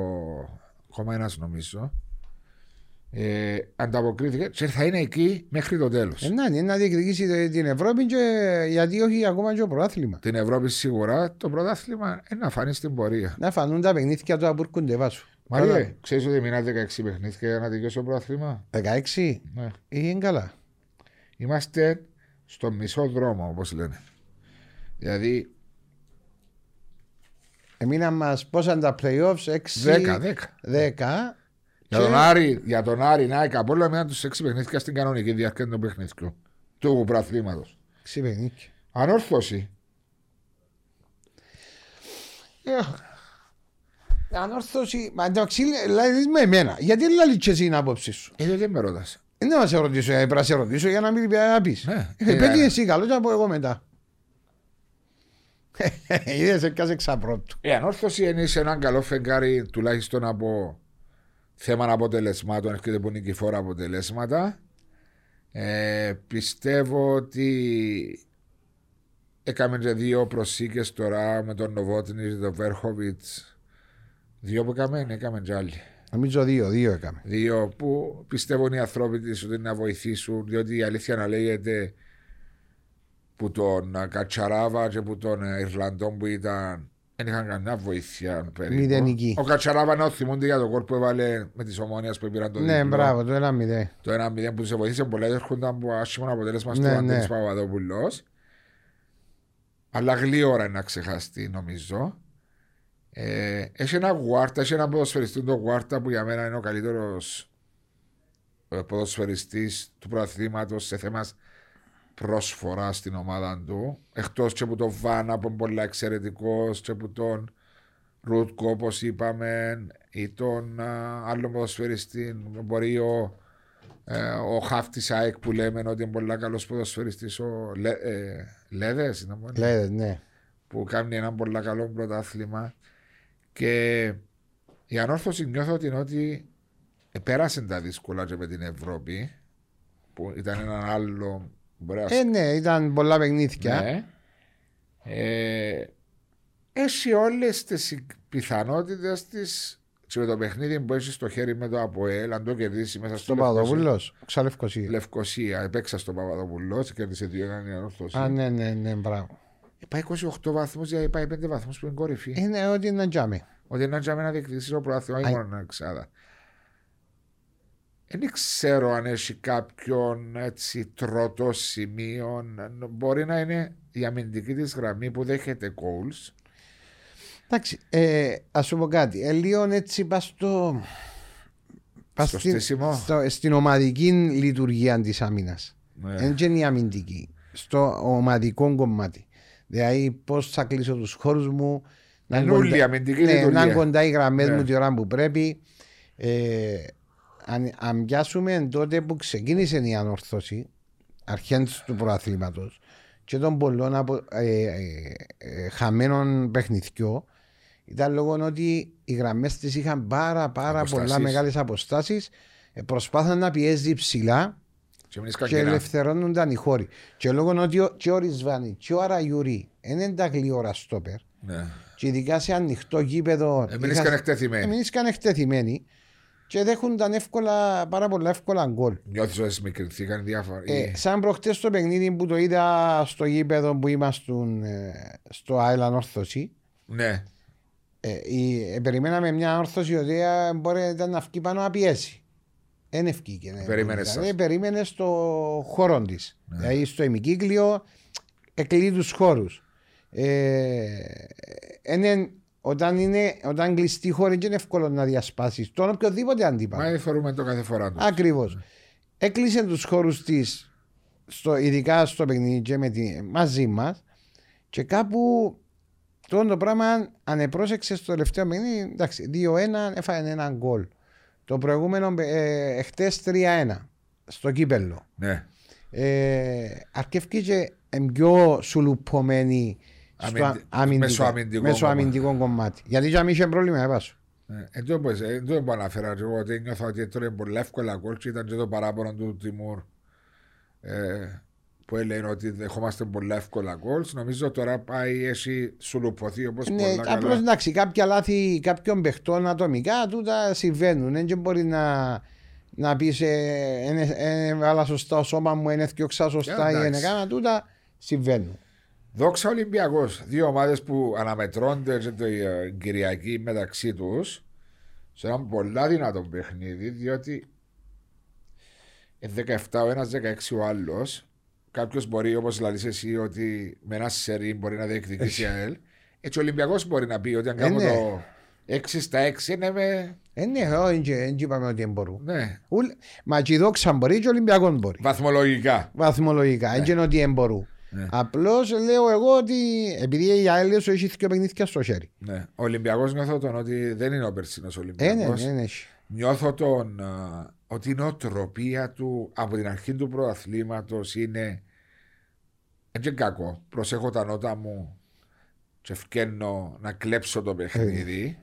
Ακόμα ένας νομίζω. Ε, ανταποκρίθηκε και θα είναι εκεί μέχρι το τέλος. Ε, να, είναι να διεκδικήσει την Ευρώπη και γιατί όχι ακόμα και το πρωτάθλημα. Την Ευρώπη σίγουρα το πρωτάθλημα είναι να φανείς στην πορεία. Να φανούν τα παιχνίδια τώρα που έρχονται βάσου. Μαρία, ξέρεις ότι μήνα 16 παιχνίδια για να τελειώσει το πρωτάθλημα; 16 Ναι. είναι καλά. Είμαστε στο μισό δρόμο, όπως λένε. Δηλαδή Εμείναν μας πόσα τα playoffs, 6, 10, 10. 10. Για τον Άρη, για τον Άρη Νάικα, από όλα μένα τους 6 παιχνίδια στην κανονική διάρκεια των παιχνιδιών του πρωταθλήματο. 6 παιχνίδια. Ανόρθωση. Ανόρθωση, μα εντάξει, λες με εμένα. Γιατί λαλείς και εσύ την άποψη σου; Ε, δεν με ρωτά. Δεν θα σε ρωτήσω, ε, πρέπει να σε ρωτήσω για να μην να πεις. Ναι. Ε, Πέτει Ε, εσύ καλό και να πω εγώ μετά. Είδες έκασε ξαπρότου. Η ανόρθωση είναι σε έναν καλό φεγγάρι τουλάχιστον από θέμα αποτελεσμάτων, έρχεται που νικηφόρα αποτελέσματα. Ε, πιστεύω ότι έκαμε και δύο προσήκες τώρα με τον Νοβότνη, τον Βέρχοβιτς. Δύο που έκαμε, ναι, έκαμε και άλλοι. Νομίζω δύο, δύο έκαμε. Δύο που πιστεύουν οι ανθρώποι της ότι να βοηθήσουν, διότι η αλήθεια να λέγεται που τον ε, Κατσαράβα και που τον ε, Ιρλανδό που ήταν δεν είχαν καμιά βοήθεια περίπου. Μηδενική. Ο Κατσαράβα να θυμούνται για το κόρ που έβαλε με τις ομόνιας που πήραν το Ναι, διπλό. μπράβο, το ένα μηδέν. Το 1-0 που τους βοήθησε πολλά έρχονταν από άσχημο αποτέλεσμα στο Ναι, ναι, Αντώνης ναι. Παπαδόπουλος. Αλλά γλύωρα είναι να ξεχαστεί νομίζω. Ε, έχει ένα γουάρτα, έχει ένα ποδοσφαιριστή το γουάρτα που για μένα είναι ο καλύτερος ε, ποδοσφαιριστής του προαθλήματος σε θέμα πρόσφορα στην ομάδα του. Εκτός και που τον Βάνα που είναι πολύ εξαιρετικός και που τον Ρουτκο όπως είπαμε ή τον α, άλλο ποδοσφαιριστή μπορεί ο, ε, ο Χάφτης ΑΕΚ που λέμε ότι είναι πολύ καλός ποδοσφαιριστής ο Λε, ε, Λέδες είναι μόνο, Λέτε, ναι. που κάνει ένα πολύ καλό πρωτάθλημα και η ανόρθωση νιώθω ότι είναι ότι πέρασε τα δύσκολα και με την Ευρώπη που ήταν ένα άλλο μπορεί να Ε, ναι, ήταν πολλά παιχνίδια. ναι. Ε, έχει όλες τις πιθανότητες τη και με το παιχνίδι που έχεις στο χέρι με το ΑΠΟΕΛ, αν το κερδίσεις μέσα στο Στο Παπαδόπουλος, Ξαλευκοσία. Λευκοσία, επέξα στο Παπαδοπουλό, κέρδισε δύο έναν η ανόρθωση. Α, ναι, ναι, ναι, μπράβο. Ε, Πάει 28 βαθμούς, δηλαδή πάει 5 βαθμούς που είναι κορυφή. Είναι ότι είναι τζάμι. Ότι να τζάμε να διεκδικήσεις το πρόθυμα, όχι Αι. μόνο να εξάδα. Δεν ξέρω αν έχει κάποιον έτσι τροτό σημείο. Μπορεί να είναι η αμυντική της γραμμή που δέχεται goals. Εντάξει, ε, ας σου πω κάτι. Ε, λίγο έτσι πας στο. πας Στο στην, στήσιμο. στο- στην ομαδική λειτουργία της άμυνας. Ναι. Δεν είναι η αμυντική. Στο ομαδικό κομμάτι. Δηλαδή, πώς θα κλείσω τους χώρους μου. να Είναι κοντά- όλη η αμυντική ναι, λειτουργία. να είναι κοντά οι γραμμές Ναι. μου τη ώρα που πρέπει. Ε, αν, αν πιάσουμε τότε που ξεκίνησε η ανορθώση, αρχές του προαθλήματος και των πολλών απο, ε, ε, ε, χαμένων παιχνιδιών, ήταν λόγω ότι οι γραμμές της είχαν πάρα, πάρα πολλά Αποστάσεις. μεγάλες αποστάσεις. Προσπάθαν να πιέζει ψηλά Και μην και είσαι ελευθερώνονταν οι χώροι. Και λόγω ότι ο- και ο Ρισβάνη και ο Αραγιουρί δεν είναι τα γλυόρα στόπερ. Ναι. Και ειδικά σε ανοιχτό γήπεδο. Εμείς ήσαν εκτεθειμένοι. Εμείς ήσαν εκτεθειμένοι. Και δέχονταν εύκολα, πάρα πολλά εύκολα γκολ. Νιώθεις ότι μικρυνθήκαν διάφορα. Ε, σαν προχτές το παιχνίδι που το είδα στο γήπεδο που ήμασταν ε, στο Άιλαν Όρθωση. Ναι. Ε, η, ε, περιμέναμε μια όρθωση η οποία μπορεί ήταν να βγει πάνω να πιέσει. Δεν ευκήκε. ναι. Περίμενες Δηλαδή, σας. περίμενες στο χώρο της. Δηλαδή στο ημικύκλιο εκλεί του χώρους. Ε, είναι- όταν, είναι, όταν κλειστή χώρη δεν είναι εύκολο να διασπάσεις τον οποιοδήποτε αντίπαλο. Μα δεν θεωρούμε το κάθε φορά τους. Ακριβώς. Έκλεισε τους χώρους της, ειδικά στο παιχνίδι και με τη, μαζί μας, και κάπου το το πράγμα, αν επρόσεξε στο τελευταίο παιχνίδι, εντάξει, 2-1 έφαγε ένα γκολ. Το προηγούμενο, ε, εχθές 3-1 στο κύπελο. Ναι. Ε, αρκεύκει και ε, πιο σουλουπωμένη στο Αμυντι- αμυντικό, μεσοαμυντικό μεσοαμυντικό κομμάτι. Γιατί για μí είχε πρόβλημα, έβασου. Ναι. Εν τω που- εν τω που αναφέρα και εγώ ότι νιώθω ότι τώρα είναι πολύ εύκολα γκολ και ήταν και το παράπονο του Τιμούρ. Ε, που έλεγε ότι δεχόμαστε πολλά εύκολα γκολ. Νομίζω τώρα πάει έχει σουλουποθεί όπως Ναι, πολλά απλώς καλά. εντάξει, κάποια λάθη κάποιων παιχτών ατομικά τούτα συμβαίνουν. Δεν μπορεί να, να πεις ε, βάλα σωστά ο σώμα μου, είναι θκιόξα σωστά ή Εντάξει. είναι κάνα τούτα. Συμβαίνουν. Δόξα Ολυμπιακός. Δύο ομάδες που αναμετρώνται και την ε, Κυριακή μεταξύ τους σε ένα πολλά δυνατό παιχνίδι, διότι είναι 17 ο ένας, 16 ο άλλος. Κάποιος μπορεί, όπως λέει εσύ, ότι με ένα σερί μπορεί να διεκδικήσει ΑΕΛ. Έτσι ο Ολυμπιακός μπορεί να πει ότι αν Ε, κάνω ναι. το 6 στα 6 είναι με. Ε, ναι, δεν είπαμε ότι δεν μπορούν. Ναι, Ουλ- Μα και η δόξα μπορεί και ο Ολυμπιακός μπορεί. βαθμολογικά. Βαθμολογικά, δεν είναι ότι δεν μπορούν. Ναι. Απλώς λέω εγώ ότι επειδή η ΑΕΛ σου έχει δύο παιχνίδια στο χέρι. Ναι. Ο Ολυμπιακός νιώθω τον ότι δεν είναι ο περσινό Ε, Ολυμπιακός. ναι, ναι, ναι, έχει. Νιώθω τον, α, ότι η νοοτροπία του από την αρχή του προαθλήματος είναι. Δεν είναι κακό. Προσέχω τα νότα μου και ευκαινώ να κλέψω το παιχνίδι.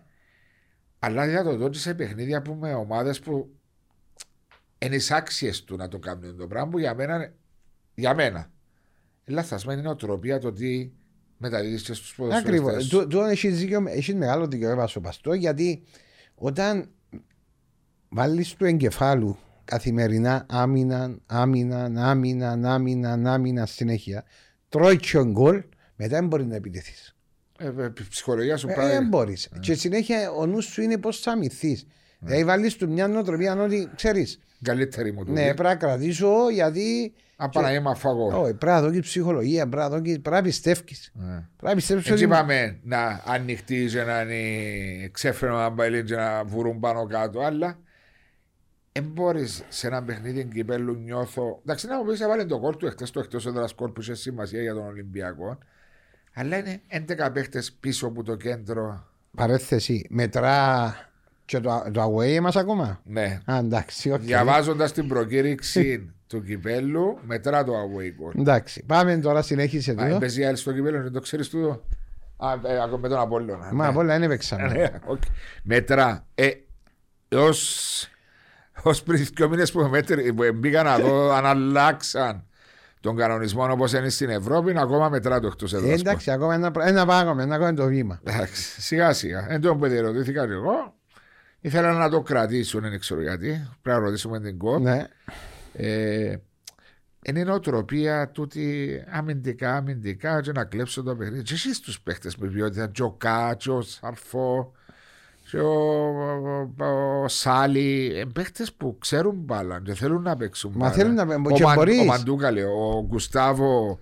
Αλλά για το δω και σε παιχνίδια που με ομάδες που είναι άξιες του να το κάνουν το πράγμα που για μένα, για μένα λαθασμένη νοοτροπία το τι μεταδίδεις και στους Ακριβώς. ποδοσφαιριστές. Του έχει δίκιο, έχει μεγάλο δικαίωμα στο παστό γιατί όταν βάλεις του εγκεφάλου καθημερινά άμυνα, άμυνα, άμυνα, άμυνα, άμυνα συνέχεια, τρώει και ο γκολ, μετά δεν μπορεί να επιτεθείς. Ε, ε, η ψυχολογία σου Ε, πάει. Δεν μπορείς. Και συνέχεια ο νους σου είναι πώς θα αμυθείς. Δηλαδή βάλεις του μια νοοτροπία ότι ξέρεις, Καλύτερη μου του. ναι, πρέπει να κρατήσω γιατί. Απ' να είμαι αφαγό. Όχι, πρέπει να δώσει ψυχολογία, πρέπει να δώσει- πρέπει να πιστεύεις. Ναι. Πρέπει να πιστεύεις Έτσι ότι. είπαμε να ανοιχτείς και να είναι ξέφρεμα μπαιλίν και να βουρούν πάνω κάτω, αλλά δεν μπορείς σε ένα παιχνίδι κυπέλου νιώθω. Εντάξει, να μου πεις, έβαλε το γκολ του εχθές το εκτός έδρας γκολ που είχε σημασία για τον Ολυμπιακό. Αλλά είναι 11 παίχτες πίσω από το κέντρο. Παρένθεση, μετρά και το, το away μας ακόμα; Ναι. Α, εντάξει, οκ. Διαβάζοντας την προκήρυξη του κυπέλου, μετρά το away goal. Εντάξει, πάμε τώρα συνέχισε Μα το. παίζει άλλη στο κυπέλο, δεν το ξέρεις τούτο; Α, ε, ακόμα με τον Απόλλωνα. Μα ναι. απ' όλα δεν έπαιξαμε. Ναι, οκ. Μετρά. Ε, ως, ως πριν δύο μήνες που, μέτρη, που μπήκα να δω αν αλλάξαν τον κανονισμό όπως είναι στην Ευρώπη, ακόμα μετρά το εκτός Ε, έδρας. εντάξει, ακόμα ένα, πρά- ένα πράγμα, ένα ακόμα το βήμα. Εντάξει, σιγά σιγά. Εν τω που διερωτήθηκα και εγώ, ήθελα να το κρατήσουν, δεν ξέρω γιατί. Πρέπει να ρωτήσουμε την ΚΟΠ. Ναι. Ε, είναι η νοοτροπία τούτη αμυντικά, αμυντικά και να κλέψω το παιχνίδι. Και εσείς τους παίχτες με ποιότητα, και ο Κά, και ο Σαρφό, και ο, ο, ο Σάλι, ε, παίχτες που ξέρουν μπάλα και θέλουν να παίξουν Μα μπάλα. θέλουν να παίξουν, ο, και Μαν- μπορείς. ο Μαντούκα λέει, ο Γκουστάβο,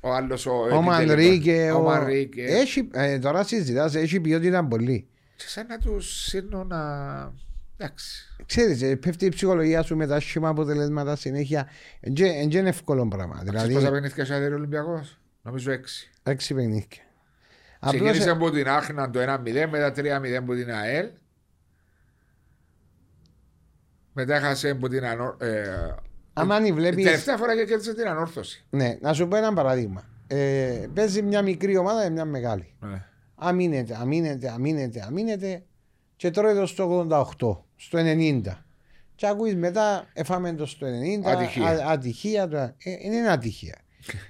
ο άλλος ο, Ο επιτελικός. Μανρίκε. ο ο- Μανρίκε. Έχει, ε, τώρα συζητάς, έχει ποιότητα πολύ. Και σαν να τους σύρνω να... Εντάξει. Ξέρεις, ε, πέφτει η ψυχολογία σου με τα σχήμα αποτελέσματα συνέχεια. Δεν είναι εύκολο πράγμα. Ξέρεις Δηλαδή, πόσα παιχνίδια είχε ο Ολυμπιακός; Νομίζω έξι. έξι παιχνίδια. Απλώς, Ξεκίνησε ε, από την Άχνα το 1-0, μετά 3-0 από την ΑΕΛ. Μετά έχασε από την Ανόρθωση. Ε, άμα αν την βλέπεις... τελευταία φορά και κέρδισε την Ανόρθωση. Ναι, να σου πω ένα παράδειγμα. Ε, παίζει μια μικρή ομάδα και μια μεγάλη. Ναι. Αμήνεται, αμήνεται, αμήνεται, αμήνεται και τρώει το στο 88, στο 90. Και ακούεις μετά, εφάμε το στο 90, Ατυχία. α- ατυχία το- ε, είναι ένα ατυχία.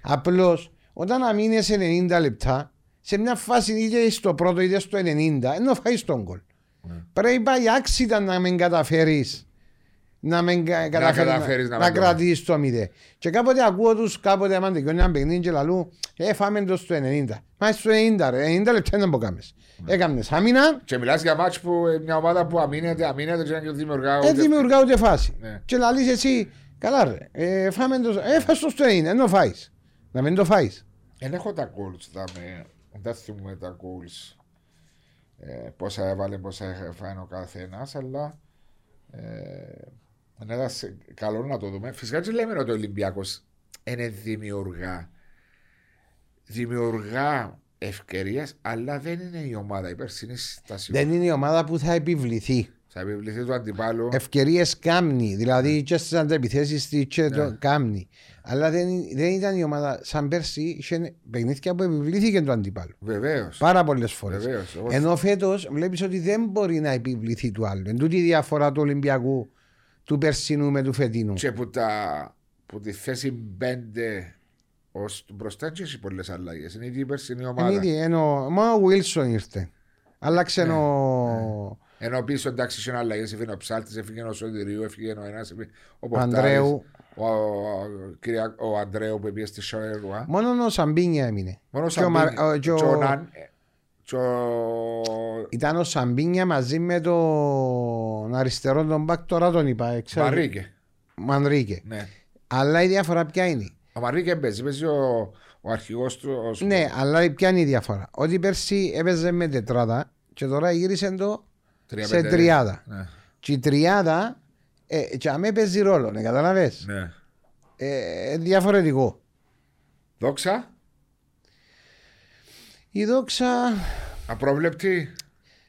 Απλώς, όταν αμήνεσαι 90 λεπτά, σε μια φάση είτε στο πρώτο είτε στο 90, ενώ φάεις τον κολ. Ναι. Πρέπει πάει άξιτα να μην καταφέρεις να, μην κα- καταφέρεις καταφέρεις να να, μην το κρατήσεις το 0. Και κάποτε ακούω τους, κάποτε άμα τελειώνει ένα παιχνίδι και λαλού, ε, φάμε το στο 90. Μα στο 90 ρε, 90 λεπτά δεν μπορεί να κάνεις. Ναι. Έκαμνες άμυνα, Και μιλάς για μάτς που ε, μια ομάδα που αμήνεται, αμήνεται και δεν δημιουργά δεν ούτε. δημιουργά ούτε φάση. Ναι. Και λαλείς εσύ, καλά ρε, ε, φάμε το, ε, φας το στο 90, ενώ φάεις. Να μην το φάεις. Δεν έχω τα goals, τα με, δεν θυμούμαι τα goals. Ε, πόσα έβαλε, πόσα έφανε ο καθένας, αλλά ε, είναι ένα σε- καλό να το δούμε. Φυσικά και λέμε ότι ο Ολυμπιακός είναι δημιουργά. Δημιουργά ευκαιρίες, αλλά δεν είναι η ομάδα. Η περσινή στάση. Δεν είναι η ομάδα που θα επιβληθεί. Θα επιβληθεί του αντιπάλου. Ευκαιρίες κάμνη, δηλαδή και στις αντεπιθέσεις της και Ναι. το κάμνη. Αλλά δεν, δεν ήταν η ομάδα σαν πέρσι, είχε παιχνίδια που επιβλήθηκε το αντίπαλο. Βεβαίως. Πάρα πολλές φορές. Βεβαίως. Εγώ- Ενώ φέτος βλέπεις ότι δεν μπορεί να επιβληθεί του άλλου. Εν τούτη η διαφορά του Ολυμπιακού του περσινού με του φετινού. Και που τα, που τη θέση 5 ως μπροστά και έχει πολλές αλλαγές. Είναι ήδη η περσινή ομάδα. Είναι ήδη, ενώ, μόνο ο Wilson ήρθε. Άλλαξε Ναι, ο Ενώ πίσω εντάξει είχε αλλαγές. Έφυγε ο Ψάλτης, έφυγε ο Σωτηρίου, έφυγε ο ένας. Ο Πορτάρης, Ανδρέου. Ο, ο, Κυρια- ο Αντρέου που πήγε στη Σοέρουα. Μόνο ο Σαμπίνια έμεινε. Μόνο ο Και ο Μα- Σαμπίνι. ο- και ο- και ο Ναν- ε, και ο Ήταν ο Σαμπίνια μαζί με τον αριστερό τον μπακ, τώρα τον είπα. ε, ξέρω. Μαρίκε. Μανρίκε. Ναι. Αλλά η διαφορά ποια είναι; Ο Μαρίκε παίζει. Παίζει ο, ο αρχηγός του. ως- Ναι, αλλά ποια είναι η διαφορά; Ότι πέρσι έπαιζε με τετράδα και τώρα γύρισε το τρία σε πέντε. τριάδα. Ναι. Και η τριάδα, ε, και αμέ παίζει ρόλο, ναι, καταλαβες; ναι. Ε, διαφορετικό. Δόξα. Η δόξα, Απρόβλεπτη.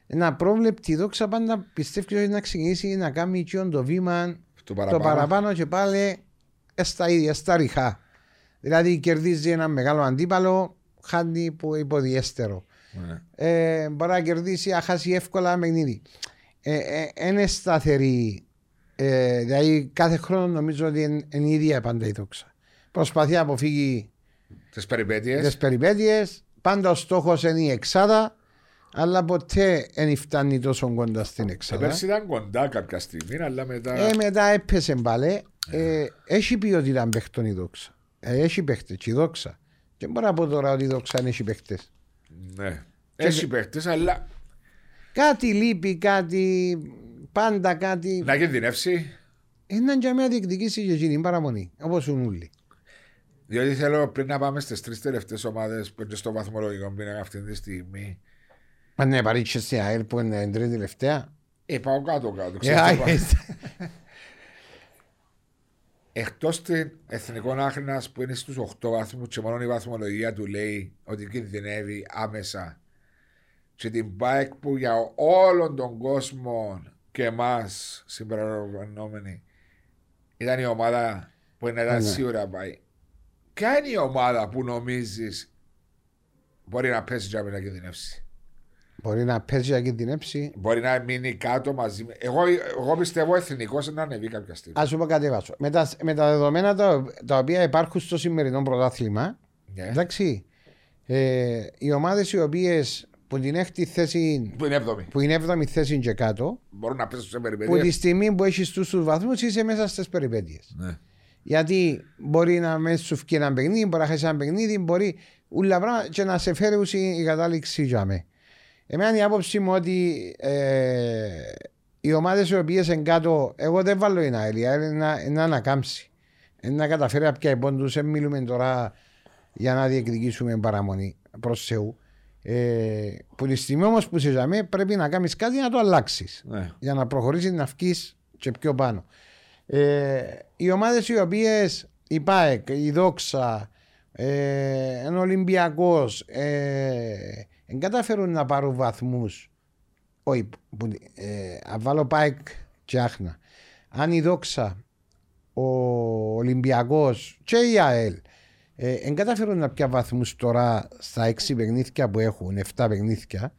ένα πρόβλεπτη η δόξα πάντα πιστεύεις ότι να ξεκινήσει να κάνει και το βήμα Το το παραπάνω. παραπάνω και πάλι ε, στα ίδια, στα ριχά. Δηλαδή κερδίζει ένα μεγάλο αντίπαλο, χάνει που υποδιέστερο. Ναι. Ε, μπορεί να κερδίσει, να χάσει εύκολα ένα παιχνίδι. Ε, ε, είναι σταθερή. Ε, δηλαδή κάθε χρόνο νομίζω ότι είναι, είναι η ίδια πάντα η δόξα. Προσπαθεί να αποφύγει Τις περιπέτειες. Τι περιπέτειες. Πάντα ο στόχος είναι η εξάδα, αλλά ποτέ δεν φτάνει τόσο κοντά στην εξάδα. Πέρσι ήταν κοντά κάποια στιγμή, αλλά μετά. Ε, μετά έπεσε μπαλέ. Ε, έχει ποιότητα παίχτων η δόξα. Ε, έχει παίχτες, και η δόξα. Και μπορώ να πω τώρα ότι η δόξα δεν έχει παίχτες. Ναι. Έχει παίχτες, αλλά Κάτι λείπει, κάτι. Πάντα κάτι. να κινδυνεύσει. Έναν για μένα διεκδικήσει και εκείνη παραμονή. Όπως ο Νούλη. Διότι θέλω πριν να πάμε στις τρεις τελευταίες ομάδες που είναι στο βαθμολογικό πίνακα αυτή τη στιγμή. Μα ναι, παρήξε στην ΑΕΛ που είναι τρίτη τελευταία. Ε, πάω κάτω-κάτω. Ε, α, Εκτός την Εθνικών Άχρινα που είναι στους 8 βαθμούς και μόνο η βαθμολογία του λέει ότι κινδυνεύει άμεσα. Και την ΠΑΕΚ που για όλον τον κόσμο και εμάς συμπεριλαμβανόμενοι ήταν η ομάδα που είναι ήταν Ναι. σίγουρα πάει. Ποια είναι η ομάδα που νομίζεις μπορεί να πέσει για να κινδυνεύσει. Μπορεί να παίζει να κινδυνεύσει. Μπορεί να μείνει κάτω μαζί με. Εγώ, εγώ πιστεύω εθνικός να ανεβεί κάποια στιγμή. Α σου πω κάτι βάσο. Με τα, με τα δεδομένα τα, τα οποία υπάρχουν στο σημερινό πρωτάθλημα, Ναι. εντάξει, ε, οι ομάδες οι οποίες που την έκτη θέση, Που είναι έβδομη. που είναι 7η θέση και κάτω, Μπορούν να πέσουν σε που περιπέτειες. τη στιγμή που έχεις τους βαθμούς είσαι μέσα στις περιπέτειες. Ναι. Γιατί μπορεί να μες σου βγει ένα παιχνίδι, μπορεί να χάσεις ένα παιχνίδι, μπορεί ούλα πράγματα και να σε φέρει ουσί η κατάληξη για με. Εμένα η άποψη μου ότι ε, οι ομάδες οι οποίες είναι κάτω, εγώ δεν βάλω η ΑΕΛ, η ΑΕΛ είναι να, είναι να ανακάμψει. Είναι να καταφέρει να πιάει πόντους, δεν μιλούμε τώρα για να διεκδικήσουμε παραμονή προς Θεού. Ε, που τη στιγμή όμως που σε ζαμέ πρέπει να κάνεις κάτι να το αλλάξεις Ναι. για να προχωρήσεις να βγει και πιο πάνω. Ε, οι ομάδες οι οποίες η ΠΑΕΚ, η Δόξα, ε, ο Ολυμπιακός, ε, δεν καταφέρουν να πάρουν βαθμούς. Όχι, που, ε, αν βάλω ΠΑΕΚ και άχνα. Αν η Δόξα, ο Ολυμπιακός και η ΑΕΛ ε, δεν καταφέρουν να πιάσουν βαθμούς τώρα στα 6 παιχνίδια που έχουν, 7 παιχνίδια,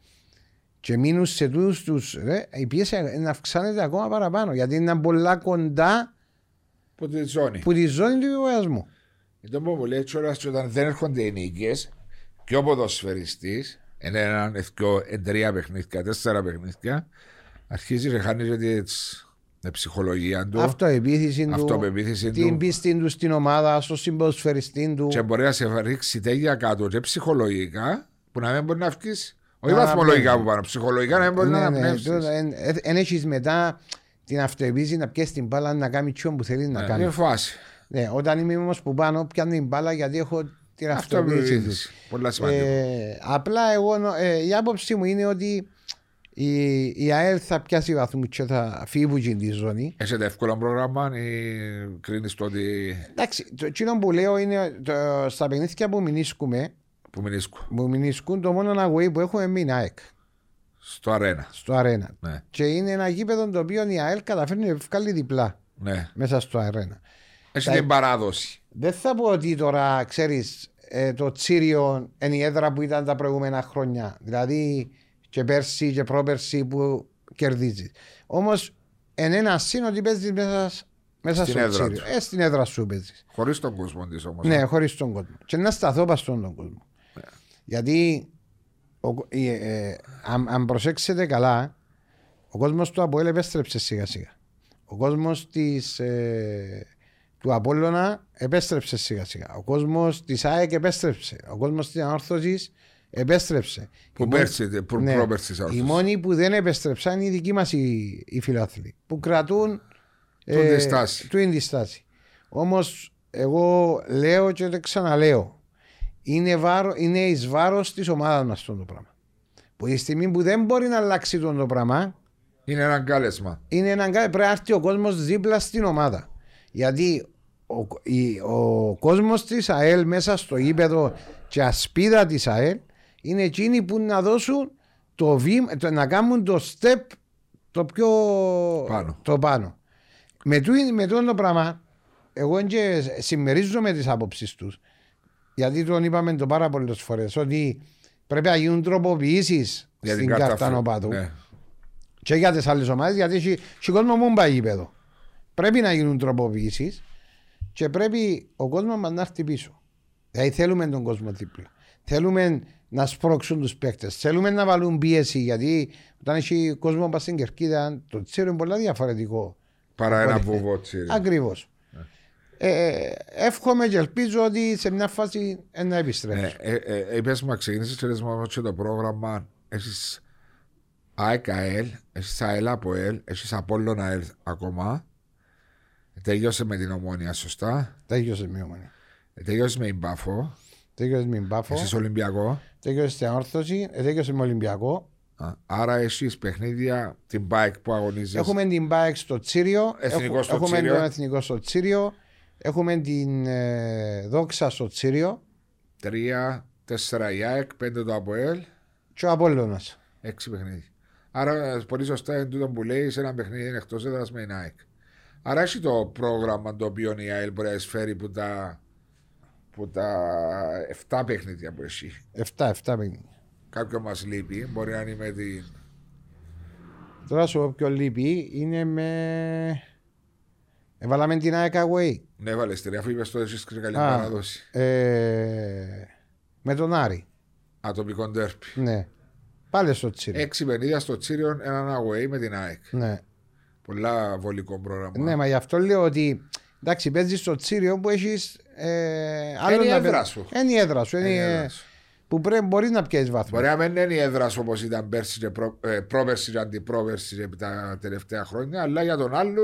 και μείνουν σε τούτους τους, ρε, η πίεση να αυξάνεται ακόμα παραπάνω γιατί είναι πολλά κοντά Από τη ζώνη. που τη ζώνη του υποβιασμού. Ήταν που μου λέει κιόλας και όταν δεν έρχονται οι νίκες και ο ποδοσφαιριστής είναι έναν εθκό τρία παιχνίδια, τέσσερα παιχνίδια αρχίζει και χάνει και τις- την ψυχολογία του Αυτοεπίθεση του, αυτοπεποίθηση την του πίστη του στην ομάδα, στο συμποσφαιριστή του. και μπορεί να σε ρίξει τέτοια κάτω και ψυχολογικά που να μην μπορεί να βγεις όχι Να βαθμολογικά αναπνεύσεις. που πάνω, ψυχολογικά να μην μπορείς να Ναι, ναι, αναπνεύσεις. τούτο, εν- εν- εν έχεις μετά την αυτοεπίθεση να πιέσεις την μπάλα να κάνεις τι που θέλεις να Ναι, κάνεις. Είναι φάση. Ναι, όταν είμαι όμως που πάνω, πιάνω την μπάλα γιατί έχω την Αυτό αυτοεπίθεση. του. Πολλά σημαντικό. Ε, απλά εγώ, νο- ε, η άποψη μου είναι ότι η, η ΑΕΛ θα πιάσει βαθμού και θα φύγει που γίνει τη ζώνη. Έχετε εύκολο πρόγραμμα ή κρίνεις το ότι Εντάξει, το εκείνο που λέω είναι το, στα παιχνίδια που μηνίσκουμε, που μηνίσκω που μηνίσκουν το μόνο away που έχουμε είναι η ΑΕΚ στο αρένα. στο αρένα. Ναι, Και είναι ένα γήπεδο το οποίο η ΑΕΛ καταφέρνει να βγάλει διπλά ναι. μέσα στο αρένα. Έχει Τα- την παράδοση. Δεν θα πω ότι τώρα ξέρεις το Τσίριο είναι η έδρα που ήταν τα προηγούμενα χρόνια. Δηλαδή και πέρσι και πρόπερσι που κερδίζεις. Όμως εν ένας σύν ότι παίζεις μέσα, Μέσα Στην στο έδρα τσίριο. τους. Ε, στην έδρα σου παίζεις. Χωρίς τον κόσμο της όμως. Ναι, χωρίς τον κόσμο. Και να σταθώ πας στον τον κόσμο. Γιατί ο, ε, ε, αν, αν προσέξετε καλά, ο κόσμος του Αποέλ επέστρεψε σιγά σιγά. Ο κόσμος ε, του Απόλλωνα επέστρεψε σιγά σιγά. Ο κόσμος της ΑΕΚ επέστρεψε. Ο κόσμος της Ανόρθωσης επέστρεψε. Που Η πέρσι, που ναι. πρόπερσι Οι όρθιος. μόνοι που δεν επέστρεψαν είναι οι δικοί μας οι, οι φιλάθλοι. Που κρατούν Τούτη τη στάση. του είναι τη στάση. Όμως, εγώ λέω και το ξαναλέω. Είναι, βάρο, είναι εις βάρος της ομάδας μας αυτό το πράγμα. Που τη στιγμή που δεν μπορεί να αλλάξει αυτό το πράγμα, Είναι ένα κάλεσμα. είναι έναν κα- πρέπει να έρθει ο κόσμος δίπλα στην ομάδα. Γιατί ο, η- ο κόσμος της ΑΕΛ μέσα στο γήπεδο και ασπίδα της ΑΕΛ είναι εκείνοι που να δώσουν το βήμα, το- να κάνουν το step το πιο Πάνω. Το πάνω. Με, τούι- με τούτο το πράγμα, εγώ και συμμερίζομαι τις απόψει τους. Γιατί τον είπαμε το πάρα πολλές φορές ότι πρέπει να γίνουν τροποποιήσεις Για την στην κάρτα κάρτα φου- νοπάτου Ναι. και για τις άλλες ομάδες, γιατί έχει, έχει κόσμος που πάει γήπεδο. Πρέπει να γίνουν τροποποιήσεις και πρέπει ο κόσμος μας να έρθει πίσω. Δηλαδή θέλουμε τον κόσμο δίπλα. Θέλουμε να σπρώξουν τους παίκτες. Θέλουμε να βάλουν πίεση γιατί όταν έχει κόσμο που στην κερκίδα, το τσίρο είναι πολύ διαφορετικό. Παρά ένα Οπότε, βουβό τσίρι. Ακριβώς. Ε, εύχομαι και ελπίζω ότι σε μια φάση ε, να Ναι, επιστρέψει. ε, ε, είπες μου να ξεκινήσεις και λες μου όμως και το πρόγραμμα έχεις ΑΕΚ ΑΕΛ, έχεις ΑΕΛ από ΕΛ, έχεις Απόλλων ΑΕΛ ακόμα τελειώσε με την Ομόνια σωστά Τέλειωσε με ομονία. τελειώσε με Ιμπάφο Τελειώσε Τέλειωσε με μπάφο. έχεις Ολυμπιακό Τέλειωσε στην όρθωση. ε, Τέλειωσε με Ολυμπιακό. Α, άρα έχεις παιχνίδια την BIKE που αγωνίζεσαι Έχουμε την ΠΑΕΚ στο Τσίριο. Εθνικό Έχου- στο έχουμε Τσίριο. τον Εθνικό στο Τσίριο. Έχουμε την ε, Δόξα στο Τσίριο. τρία, τέσσερα η ΑΕΚ, πέντε το ΑΠΟΕΛ Και ο Απόλλωνας. έξι παιχνίδια άρα πολύ σωστά είναι τούτο που λέει σε ένα παιχνίδι είναι εκτός έδρας με την ΑΕΚ άρα έχει το πρόγραμμα το οποίο η ΑΕΛ μπορεί να εισφέρει που τα που τα 7 παιχνίδια που έχει. 7-7 παιχνίδια. Κάποιο μας λείπει, μπορεί να είναι με την. Τώρα σου πω ποιο λείπει είναι με. Έβαλαμε την ΑΕΚ Away. Ναι, έβαλε τη αφού είπες το εσύ και καλή Α. παράδοση. Ε, με τον Άρη. Ατομικό ντέρπι. Ναι. Πάλι στο Τσίριο. Έξι παιχνίδια στο Τσίριον, έναν away με την ΑΕΚ. Ναι. Πολλά βολικό πρόγραμμα. ναι, μα γι' αυτό λέω ότι εντάξει, παίζεις στο Τσίριο που έχεις. Ε, άλλο η να έδρα παί- σου. Είναι η έδρα σου. Είναι, Είναι η έδρα σου. που πρέπει μπορείς να πιέσεις βάθμο. Μπορεί να μην είναι η έδρα όπως ήταν πέρσι και προ, ε, πρόπερσι και αντιπρόπερσι επί τα τελευταία χρόνια, αλλά για τον άλλο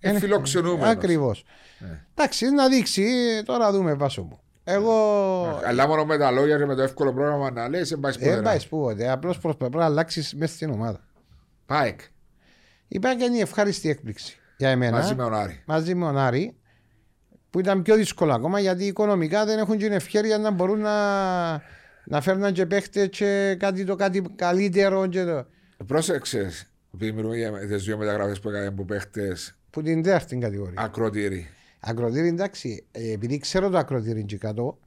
είναι φιλοξενούμενος. Ακριβώς. Ναι. Εντάξει, να δείξει, τώρα δούμε βάσο μου. Εγώ. Αλλά μόνο με τα λόγια και με το εύκολο πρόγραμμα να λέει, δεν πάει Δεν ποτέ. πάει σπούδε. Απλώς πρέπει να αλλάξεις μέσα στην ομάδα. Πάει. Υπάρχει και η ευχάριστη έκπληξη για εμένα. Μαζί με τον Άρη. μαζί με τον Άρη, που ήταν πιο δύσκολο ακόμα γιατί οικονομικά δεν έχουν την ευκαιρία να μπορούν να, να φέρνουν και παίχτες και κάτι το κάτι καλύτερο και το, Πρόσεξε, επειδή μιλούμε για τις δύο μεταγραφές που έκανε που παίχτες που την δεύτερη κατηγορία. ακροτήρι. Ακροτήρι εντάξει, ε, επειδή ξέρω το ακροτήρι και κάτω,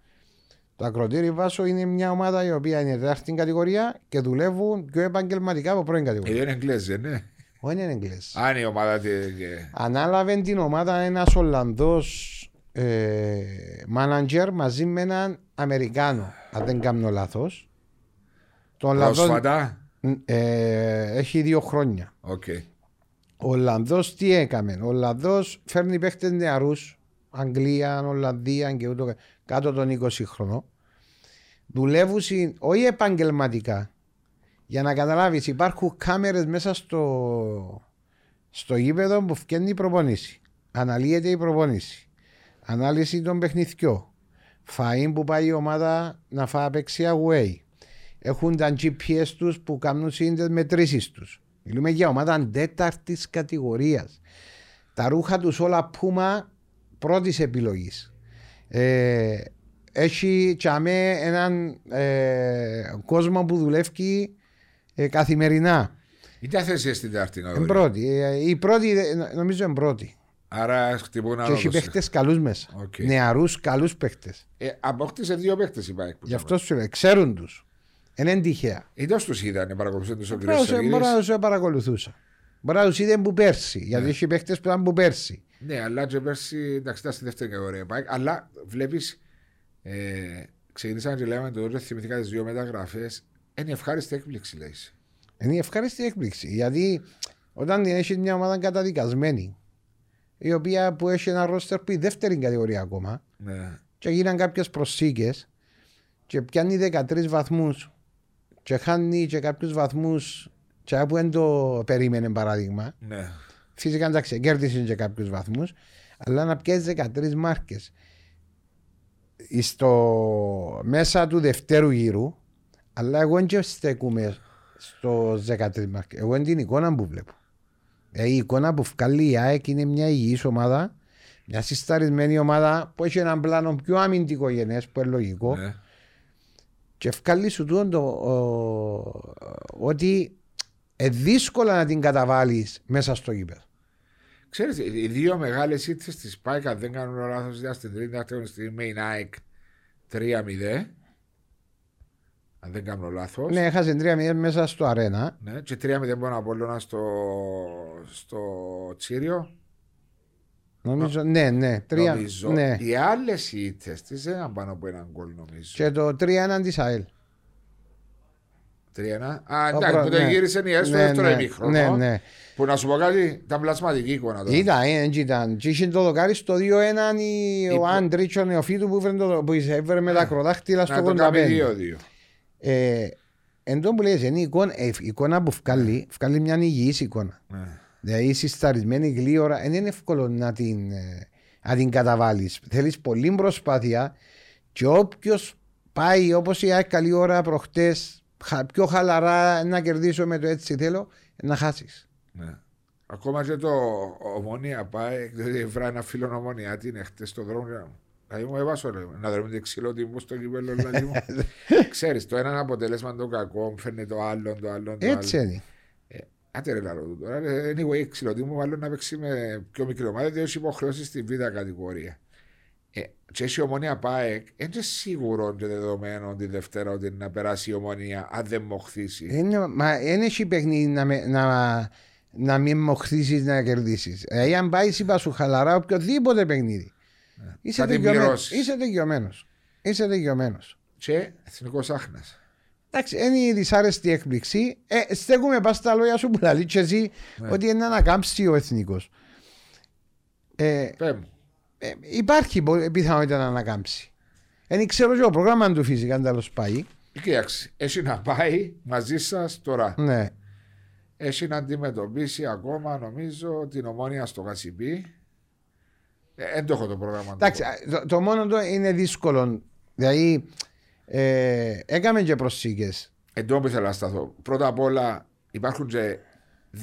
το ακροτήρι βάσο είναι μια ομάδα η οποία είναι δεύτερη κατηγορία και δουλεύουν πιο επαγγελματικά από πρώην Ε, κατηγορία. είναι Εγγλέζοι, ναι. Όχι είναι Εγγλέζος. Αν η ομάδα. τη- και- Ανάλαβε την ομάδα ένας Ολλανδός ε, manager μαζί με έναν Αμερικάνο, αν δεν κάνω λάθος. Το Ολλανδός Πρόσφατα. ε, έχει δύο χρόνια. Οκ. Ο Ολλανδός τι έκαμε; Ο Ολλανδός φέρνει παίχτες νεαρούς, Αγγλία, Ολλανδία και ούτω κα- κάτω των 20 χρονών. Δουλεύουν συ- όχι επαγγελματικά. Για να καταλάβεις, υπάρχουν κάμερες μέσα στο, στο γήπεδο που φτιάχνει η προπονήση. Αναλύεται η προπονήση. Ανάλυση των παιχνιδιών. Φαΐν που πάει η ομάδα να φάει παίξει away. Έχουν τα GPS τους που κάνουν τις μετρήσεις τους. Μιλούμε για ομάδα τέταρτης κατηγορίας. Τα ρούχα τους όλα πούμα πρώτης επιλογής. Ε, έχει τσαμέ έναν ε, κόσμο που δουλεύει ε, καθημερινά. Η τι θέση στην Τάρτη να Είναι δω. πρώτη. Ε, η πρώτη ε, νομίζω είναι πρώτη. Άρα χτυπούν Και άλλο. έχει παίχτες καλούς μέσα. Οκ. Νεαρούς καλούς παίχτες. Ε, απόκτησε δύο παίχτες η Πάικ. Γι' αυτό σου λέω, ξέρουν τους. Δεν είναι τυχαία. Είτε τους είδαν, παρακολουθούν του ο κ. Μπορεί να Σαγγελής. του παρακολουθούσα. Μπορεί να τους είδε που πέρσι. Γιατί έχει παίχτε που ήταν που πέρσι. Ναι, αλλά και πέρσι εντάξει, ήταν στη δεύτερη κατηγορία. πάει. Αλλά βλέπεις, ε, ξεκινήσαμε και λέγαμε το ότι θυμηθήκα τις δύο μεταγραφές. Είναι ευχάριστη έκπληξη, λέει. Είναι η ευχάριστη έκπληξη. Γιατί όταν έχει μια ομάδα καταδικασμένη, η οποία που έχει ένα ρόστερ που η δεύτερη κατηγορία ακόμα, Ναι. και γίναν κάποιες προσήκε και πιάνει 13 βαθμούς και χάνει και κάποιους βαθμούς και που δεν το περίμενε παράδειγμα. ναι. Φυσικά εντάξει, κέρδισε και κάποιους βαθμούς, αλλά να πιέζει 13 μάρκες. Στο μέσα του δευτέρου γύρου, αλλά εγώ δεν στέκουμε στο 13 μάρκες. Εγώ είναι την εικόνα που βλέπω. Ε, η εικόνα που βγάλει η ΑΕΚ είναι μια υγιής ομάδα, μια συσταρισμένη ομάδα που έχει έναν πλάνο πιο αμυντικό γενές, που είναι λογικό. ναι. Και βγάλει σου τούτο το, ο- ότι ε, δύσκολα να την καταβάλεις μέσα στο γήπεδο. Ξέρεις, οι δύο μεγάλες ήττες της ΠΑΕΚ, αν δεν κάνουν λάθος, ήταν στην τρίτη αγωνιστική με η ΑΕΚ 3-0. Αν δεν κάνω λάθος. Ναι, έχασε 3-0 μέσα στο αρένα. Ναι, και 3-0 μόνο από Απόλλωνα στο, στο Τσίριο. Νομίζω, ναι, ναι. Τρία, Νομίζω. ναι. Οι άλλες ήττες της δεν ήταν πάνω από έναν γκολ, νομίζω. Και το 3-1 της ΑΕΛ. 3-1. Α, εντάξει, πρώτο, που το ναι. γύρισε η ΕΣ στο Ναι, δεύτερο ναι, ημίχρονο. ναι, ναι. Που να σου πω κάτι, ήταν πλασματική εικόνα τώρα. Ήταν, ε, έτσι ήταν. Και είχε το δοκάρι στο 2-1 η- ο Υπο- Άντριτς, ο νεοφύτου που έφερε, το, που έφερε με τα ακροδάχτυλα στο Να το κάνει 85. 2-2. Ε, εν τω που λες, είναι η εικόνα, ε, η εικόνα που βγάλει, βγάλει μια υγιής εικόνα. Ναι. Δηλαδή συσταρισμένη γλύωρα, δεν είναι εύκολο να την, ε, να την καταβάλεις. Θέλεις πολύ προσπάθεια και όποιος πάει όπως η ΑΕΚ καλή ώρα προχτές, χα- πιο χαλαρά να κερδίσω με το έτσι θέλω, να χάσεις. Ναι. Ακόμα και το ομόνια πάει, δηλαδή βρά ένα φίλο ομόνια, τι είναι χτες στο δρόμο. Δηλαδή μου έβασο ρε, να δούμε το ξύλο τι μου στο κύπελο. Δηλαδή μου. Ξέρεις, το ένα αποτέλεσμα το κακό, φέρνει το άλλο, το άλλο. Το Έτσι άλλο. είναι. Άντε ρε λαλό του τώρα. ρε, Anyway, ξυλωτή μου μάλλον να παίξει με πιο μικρή ομάδα, διότι έχει υποχρεώσει στη β' κατηγορία. Ε, και έχει η ομόνια ΠΑΕΚ, δεν είναι σίγουρο και δεδομένο τη Δευτέρα ότι να περάσει η ομόνια αν δεν μοχθήσει. Είναι, μα δεν έχει παιχνίδι να, με- να, να μην μοχθήσεις να κερδίσεις. Δηλαδή αν πάεις είπα σου χαλαρά οποιοδήποτε παιχνίδι. Είσαι Θα την δικαιωμένος. πληρώσεις. Είσαι δικαιωμένος. Είσαι δικαιωμένος. Και εθνικός άχνα. Εντάξει, είναι η δυσάρεστη έκπληξη. Ε, στέκουμε πας στα λόγια σου που λέει και εσύ Ναι. ότι είναι να ανακάμψει ο εθνικός. Ε, Πε μου. ε, υπάρχει πο- πιθανότητα να ανακάμψει. Δεν ξέρω και το πρόγραμμα του φυσικά αν τέλος πάει. Κοίταξε, έχει να πάει μαζί σας τώρα. Ναι. Έχει να αντιμετωπίσει ακόμα, νομίζω, την ομόνια στο Κασιπί. Ε, δεν το έχω το πρόγραμμα. του. Εντάξει, το, το μόνο το είναι δύσκολο. Δηλαδή, ε, έκαμε και προσήκε. Εντό που ήθελα να σταθώ. Πρώτα απ' όλα υπάρχουν και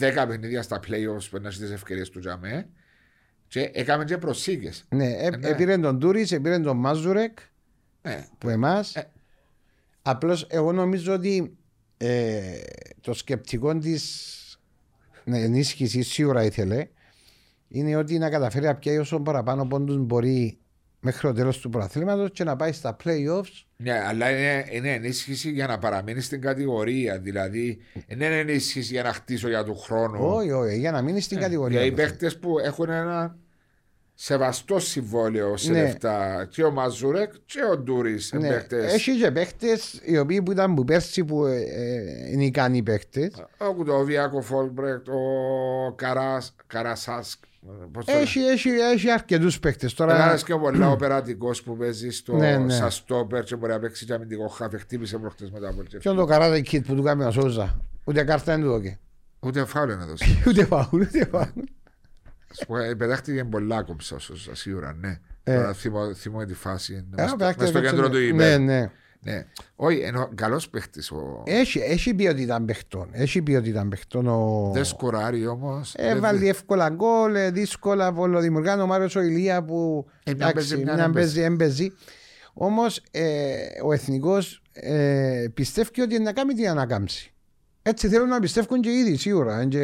10 παιχνίδια στα playoffs που είναι τι ευκαιρίες του Τζαμέ. Και έκαμε και προσήκε. Ναι, ε, ναι. επήρε τον Τούρις, επήρε τον Μάζουρεκ Ναι. που εμάς. Ε. Απλώς εγώ νομίζω ότι ε, το σκεπτικό της ενίσχυσης σίγουρα ήθελε είναι ότι να καταφέρει να πιάσει όσο παραπάνω πόντους μπορεί μέχρι το τέλος του προαθλήματος και να πάει στα playoffs. Ναι, αλλά είναι, είναι ενίσχυση για να παραμείνει στην κατηγορία. Δηλαδή, δεν είναι ενίσχυση για να χτίσω για του χρόνου. Όχι, όχι, για να μείνεις στην κατηγορία. Για οι του. παίχτε που έχουν ένα σεβαστό συμβόλαιο σε Ναι. λεφτά. Και ο Μαζούρεκ και ο Ντούρις. Ναι, έχει και παίχτε οι οποίοι που ήταν που πέρσι που ε, ε, είναι ικανοί παίχτε. Ο Κουτοβιακ, ο Φόλμπρεκτ, ο Καράς, Καρασάσκ. Πώς το Έχει, έχει, έχει αρκετούς παίχτε τώρα. Ένα και πολλά οπερατικός που παίζει στο Ναι, ναι. σαν στόπερ και μπορεί να παίξει και αμυντικό χάφ. Χτύπησε προχτές μετά από το Ποιον το καράτε kit που του κάνει ο Σόζα. Ούτε κάρτα δεν του δόκε. Ούτε φάουλ να δώσει. Ούτε φάουλ, ούτε φάουλ. Σου πω, ε, Πετάχτηκε πολλά κομψά σίγουρα, ναι. Ε. Τώρα θυμώ, θυμώ τη φάση. Ε, μες στο- παίχτες μες στο παίξαν- κέντρο του Ναι, υπέρ. ναι. Ναι. Όχι, ενώ καλός παίχτης. Ο... Έχει, έχει ποιότητα παιχτών. Έχει ποιότητα παιχτών. Ο... Δεν σκοράρει όμως. Έβαλε εύκολα γκολ, ε, δύσκολα βολοδημιουργά. Ο Μάριος ο Ηλίας που Ε, μια παίζει, μια μια δεν παίζει, έμπαιζε. Όμως ε, ο εθνικός ε, πιστεύει ότι είναι να κάνει την ανακάμψη. Έτσι θέλουν να πιστεύουν και ήδη σίγουρα. ε, Και...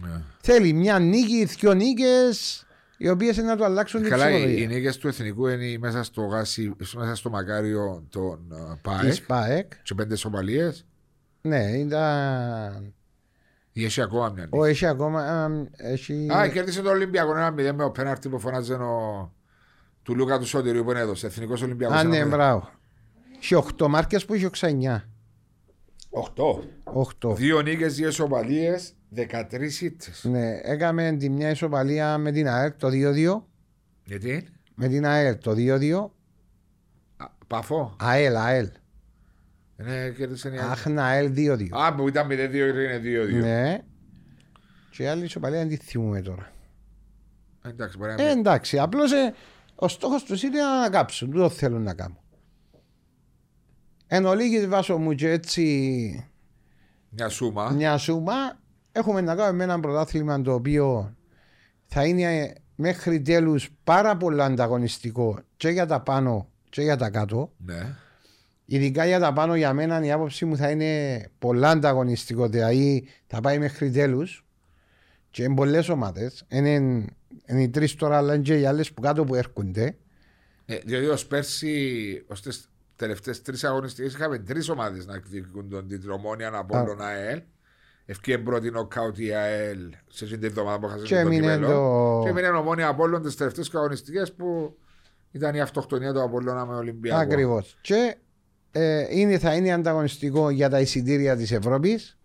Ναι. Θέλει μια νίκη, δύο νίκες, οι οποίες να του αλλάξουν την Καλά, οι, οι ψυχολογία. νίκε του εθνικού είναι μέσα στο γάσι, μέσα στο μακάριο των uh, ΠΑΕΚ Της ΠΑΕΚ. και πέντε σοπαλίε. Ναι, ήταν. Ή έχει ακόμα μια νίκη. Ο, έχει ακόμα. α, Έχει... Α, κέρδισε τον Ολυμπιακό ένα 0 με ο πέναρτη που φωνάζε ο... του Λούκα του Σωτηρίου που είναι έδωσε. Εθνικός Ολυμπιακός. Α, ναι, μπράβο. Έχει 8 μάρκες που έχει 9. 8. 8. Δύο νίκες, δύο ισοπαλίε, 13 ήττε. Ναι, έκαμε τη μια ισοπαλία με την ΑΕΛ το 2-2. Γιατί; Με την ΑΕΛ το 2-2. Α, Παφό. ΑΕΛ, ΑΕΛ. Ναι, κέρδισε η Άχνα ΑΕΛ 2-2. Α, που ήταν 0-2 είναι 2-2. Ναι. Και η άλλη ισοπαλία δεν τη θυμούμε τώρα. Εντάξει, μπορεί να Ε, είναι. εντάξει, απλώς ο στόχος τους είναι να ανακάψουν. Δεν το θέλουν να κάνουν. Εν ολίγης βάσο μου και έτσι Μια σούμα. μια σούμα έχουμε να κάνουμε με ένα πρωτάθλημα το οποίο θα είναι μέχρι τέλους πάρα πολύ ανταγωνιστικό και για τα πάνω και για τα κάτω. Ναι. Ειδικά για τα πάνω για μένα η άποψη μου θα είναι πολλά ανταγωνιστικό. Δηλαδή θα πάει μέχρι τέλους και είναι πολλές ομάδες. Είναι, είναι οι τρεις τώρα αλλά είναι και οι άλλες που κάτω που έρχονται. Ε, διότι ως πέρσι, ως τι τελευταίες τρεις αγωνιστικές, είχαμε τρεις ομάδες να εκδικούν τον τίτλο. Ομόνια Απόλλων ΑΕΛ. Ευκαιρία πρώτη νοκάουτ η ΑΕΛ σε αυτή την εβδομάδα που Και έχασε το έμεινε κύπελο. το- Και έμεινε ομόνια Απόλλων τις τελευταίες αγωνιστικέ που ήταν η αυτοκτονία του Απόλλωνα με Ολυμπιακό. Ακριβώς. Και ε, είναι, θα είναι ανταγωνιστικό για τα εισιτήρια της Ευρώπης.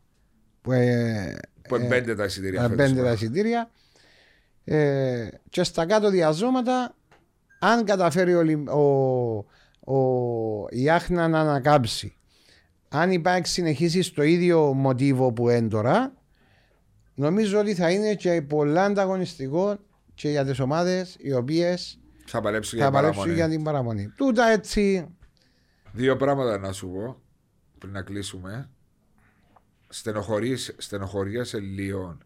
Που, ε, Που εμπέντε τα εισιτήρια. ε, φέτος. πέντε τα εισιτήρια. Ε, και στα κάτω διαζώματα, αν καταφέρει ο, Λιμ- ο, ο, η Άχνα να ανακάμψει, αν υπάρχει συνεχίσει στο ίδιο μοτίβο που είναι τώρα, νομίζω ότι θα είναι και πολλά ανταγωνιστικό και για τις ομάδες οι οποίες Θα παλέψει θα για παλέψουν παραμονή. για την παραμονή. Τούτα έτσι Δύο πράγματα να σου πω πριν να κλείσουμε. Στενοχωρίες, στενοχωρίες Ελλήνων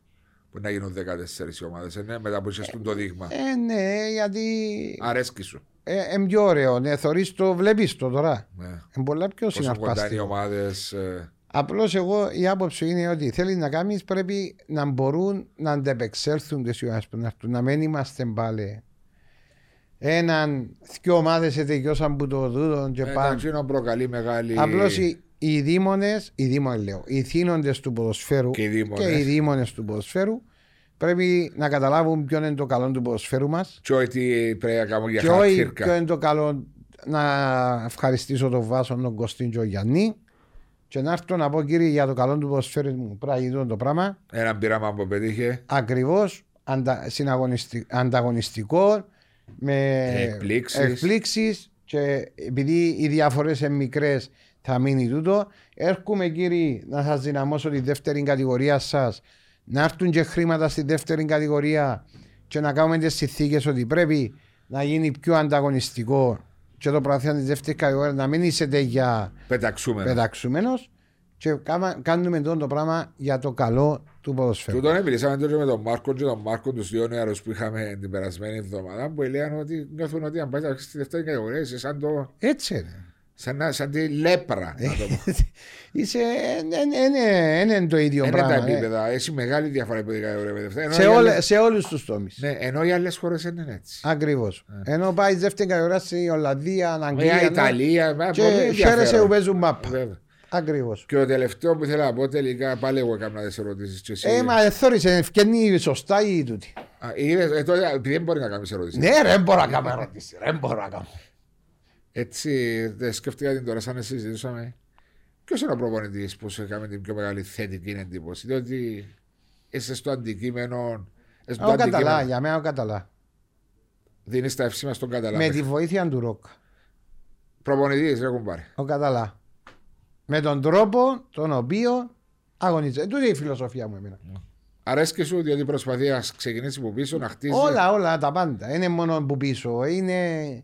που να γίνουν 14 ομάδες. Ναι, μετά που είσαι το δείγμα. Ε, ναι, γιατί Αρέσκει σου. Ε, είναι πιο ωραίο. Ναι, θωρείς το, βλέπεις το τώρα. Ναι. Είναι πολλά πιο Πόσο κοντά είναι οι συναρπαστικό. ομάδες. Απλώς εγώ η άποψη είναι ότι θέλει να κάνεις πρέπει να μπορούν να αντεπεξέλθουν τις ομάδες που να έρθουν. Να μην είμαστε πάλι έναν, δυο ομάδες ετεγιώσαν που το δούδον και πάνε. Εντάξει, είναι προκαλεί μεγάλη. Απλώς οι, οι δήμονες, οι δήμονες λέω, οι θύνοντες του ποδοσφαίρου Και οι δήμονες. και οι δήμονες του ποδοσφαίρου πρέπει να καταλάβουν ποιο είναι το καλό του ποδοσφαίρου μας Και ότι πρέπει να κάνουμε για και όχι ποιο χαρτίρκα. είναι το καλό να ευχαριστήσω τον Βάσο, τον Κωστίν και τον Γιάννη και να έρθω να πω κύριε για το καλό του ποδοσφαίρου μου πράγει το πράγμα Ένα πείραμα που πετύχε. ακριβώς αντα, συναγωνιστι- ανταγωνιστικό με Εκπλήξεις. εκπλήξεις και επειδή οι διαφορές είναι μικρές θα μείνει τούτο έρχομαι κύριοι να σας δυναμώσω τη δεύτερη κατηγορία σας να έρθουν και χρήματα στη δεύτερη κατηγορία και να κάνουμε τις συνθήκες ότι πρέπει να γίνει πιο ανταγωνιστικό και το πρωτάθλημα της δεύτερης κατηγορίας να μην είσετε για Πεταξούμε. πεταξουμένος και κάμα- κάνουμε τον το πράγμα για το καλό του ποδοσφαίρου. Τούτον μιλήσαμε τώρα με τον Μάρκο και τον Μάρκο, τους δύο νεαρούς που είχαμε την περασμένη εβδομάδα, που έλεγαν ότι νιώθουν ότι αν πάει στη δεύτερη κατηγορία είσαι σαν, το, Έτσι είναι. Σαν, να- σαν τη λέπρα. Να το πω. Είσαι, δεν είναι το ίδιο Είναι τα πράγμα. ε. επίπεδα. Έχει μεγάλη διαφορά από την κατηγορία με δεύτερη. Ενώ Σε, οι όλε, άλλες- σε όλους τους τομείς. Ναι, ενώ οι άλλες χώρες δεν είναι έτσι. Ακριβώς. Ενώ πάει δεύτερη κατηγορία στην Ολλανδία, Η Αγγλία. ναι, Ιταλία, με- πολύ Και χαίρεσαι ενδιαφέρον. που παίζουν μάπα. Βέβαια. Ακριβώς. Και το τελευταίο που ήθελα να πω τελικά, πάλι εγώ έκανα τις ερωτήσεις. Και εσύ. Ε, μα θόρυσε, ευκαινεί σωστά ή τούτη. Α, είδες, ε, τότε, επειδή δεν μπορεί να κάνεις ερωτήσεις. Ναι, ρε, δεν μπορώ να κάνω ερώτηση. ρε, Δεν μπορώ να κάνω. Έτσι, δεν σκέφτηκα την τώρα, σαν να συζητούσαμε. Ποιος είναι ο προπονητής που σου έκανε την πιο μεγάλη θετική εντύπωση, Διότι είσαι στο αντικείμενο. είσαι στο Ο Καταλά, αντικείμενο. για μένα ο Καταλά. Δίνεις τα εύσημα στον Καταλά. Με τη βοήθεια του Ροκ. Προπονητής, ρε κουμπάρε. Ο Καταλά. Με τον τρόπο τον οποίο αγωνίζεται. Τούτη είναι η φιλοσοφία μου εμένα. Αρέσκει σου διότι προσπαθεί να ξεκινήσει από πίσω, να χτίζει. Όλα, όλα τα πάντα. Είναι μόνο που πίσω. Είναι...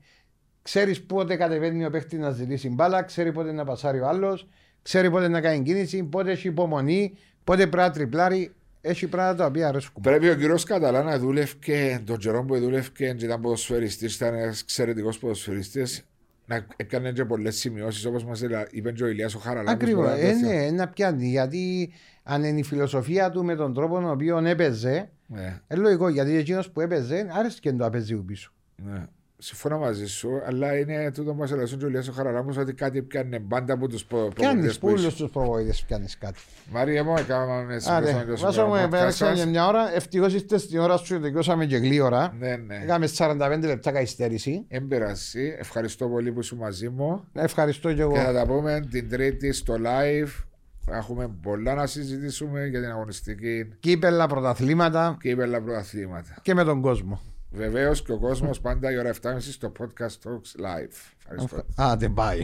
Ξέρεις πότε κατεβαίνει ο παίχτης να ζητήσει μπάλα, ξέρει πότε να πασάρει ο άλλος, ξέρει πότε να κάνει κίνηση, πότε έχει υπομονή, πότε πρέπει να τριπλάρει. Έχει πράγματα τα οποία αρέσκουν. Πρέπει ο κύριος Καταλά να δούλευε τον καιρό που δούλευε και ήταν ποδοσφαιριστής, ήταν ένας εξαιρετικός ποδοσφαιριστής. Να έκανε και πολλές σημειώσεις όπως μας είπε και ο Ηλίας ο Χαραλάμπης, Ακριβώς. μπορεί να Ε, το ναι, να πιάνει. Γιατί αν είναι η φιλοσοφία του με τον τρόπο τον οποίο έπαιζε, Ναι, είναι λογικό γιατί εκείνος που έπαιζε άρεσε και το απέζει πίσω. ναι. Συμφωνώ μαζί σου, αλλά είναι τούτο που μας ελασσούν ο Ηλίας ο Χαραλάμπος ότι κάτι πιάνε μπάντα από τους Πιάνεις προπονητές που που όλους είσαι. τους προβοήτες πιάνεις κάτι. Μαρία μου, έκαναμε Άντε, βάζω μου επέραξε για μια ώρα. Ευτυχώς είστε στην ώρα σου, τελειώσαμε και γλύωρα. Ναι, ναι. Έκαμε 45 λεπτά καθυστέρηση. Εμπειρασί. Ευχαριστώ πολύ που είσαι μαζί μου. Ευχαριστώ και εγώ. Και θα τα πούμε την Τρίτη στο live. Έχουμε πολλά να συζητήσουμε για την αγωνιστική Κύπελα, πρωταθλήματα και υπερλα πρωταθλήματα. και με τον κόσμο. Βεβαίως και ο κόσμος πάντα η ώρα 7.30 στο podcast Talks Live. Ευχαριστώ. Άντε, bye.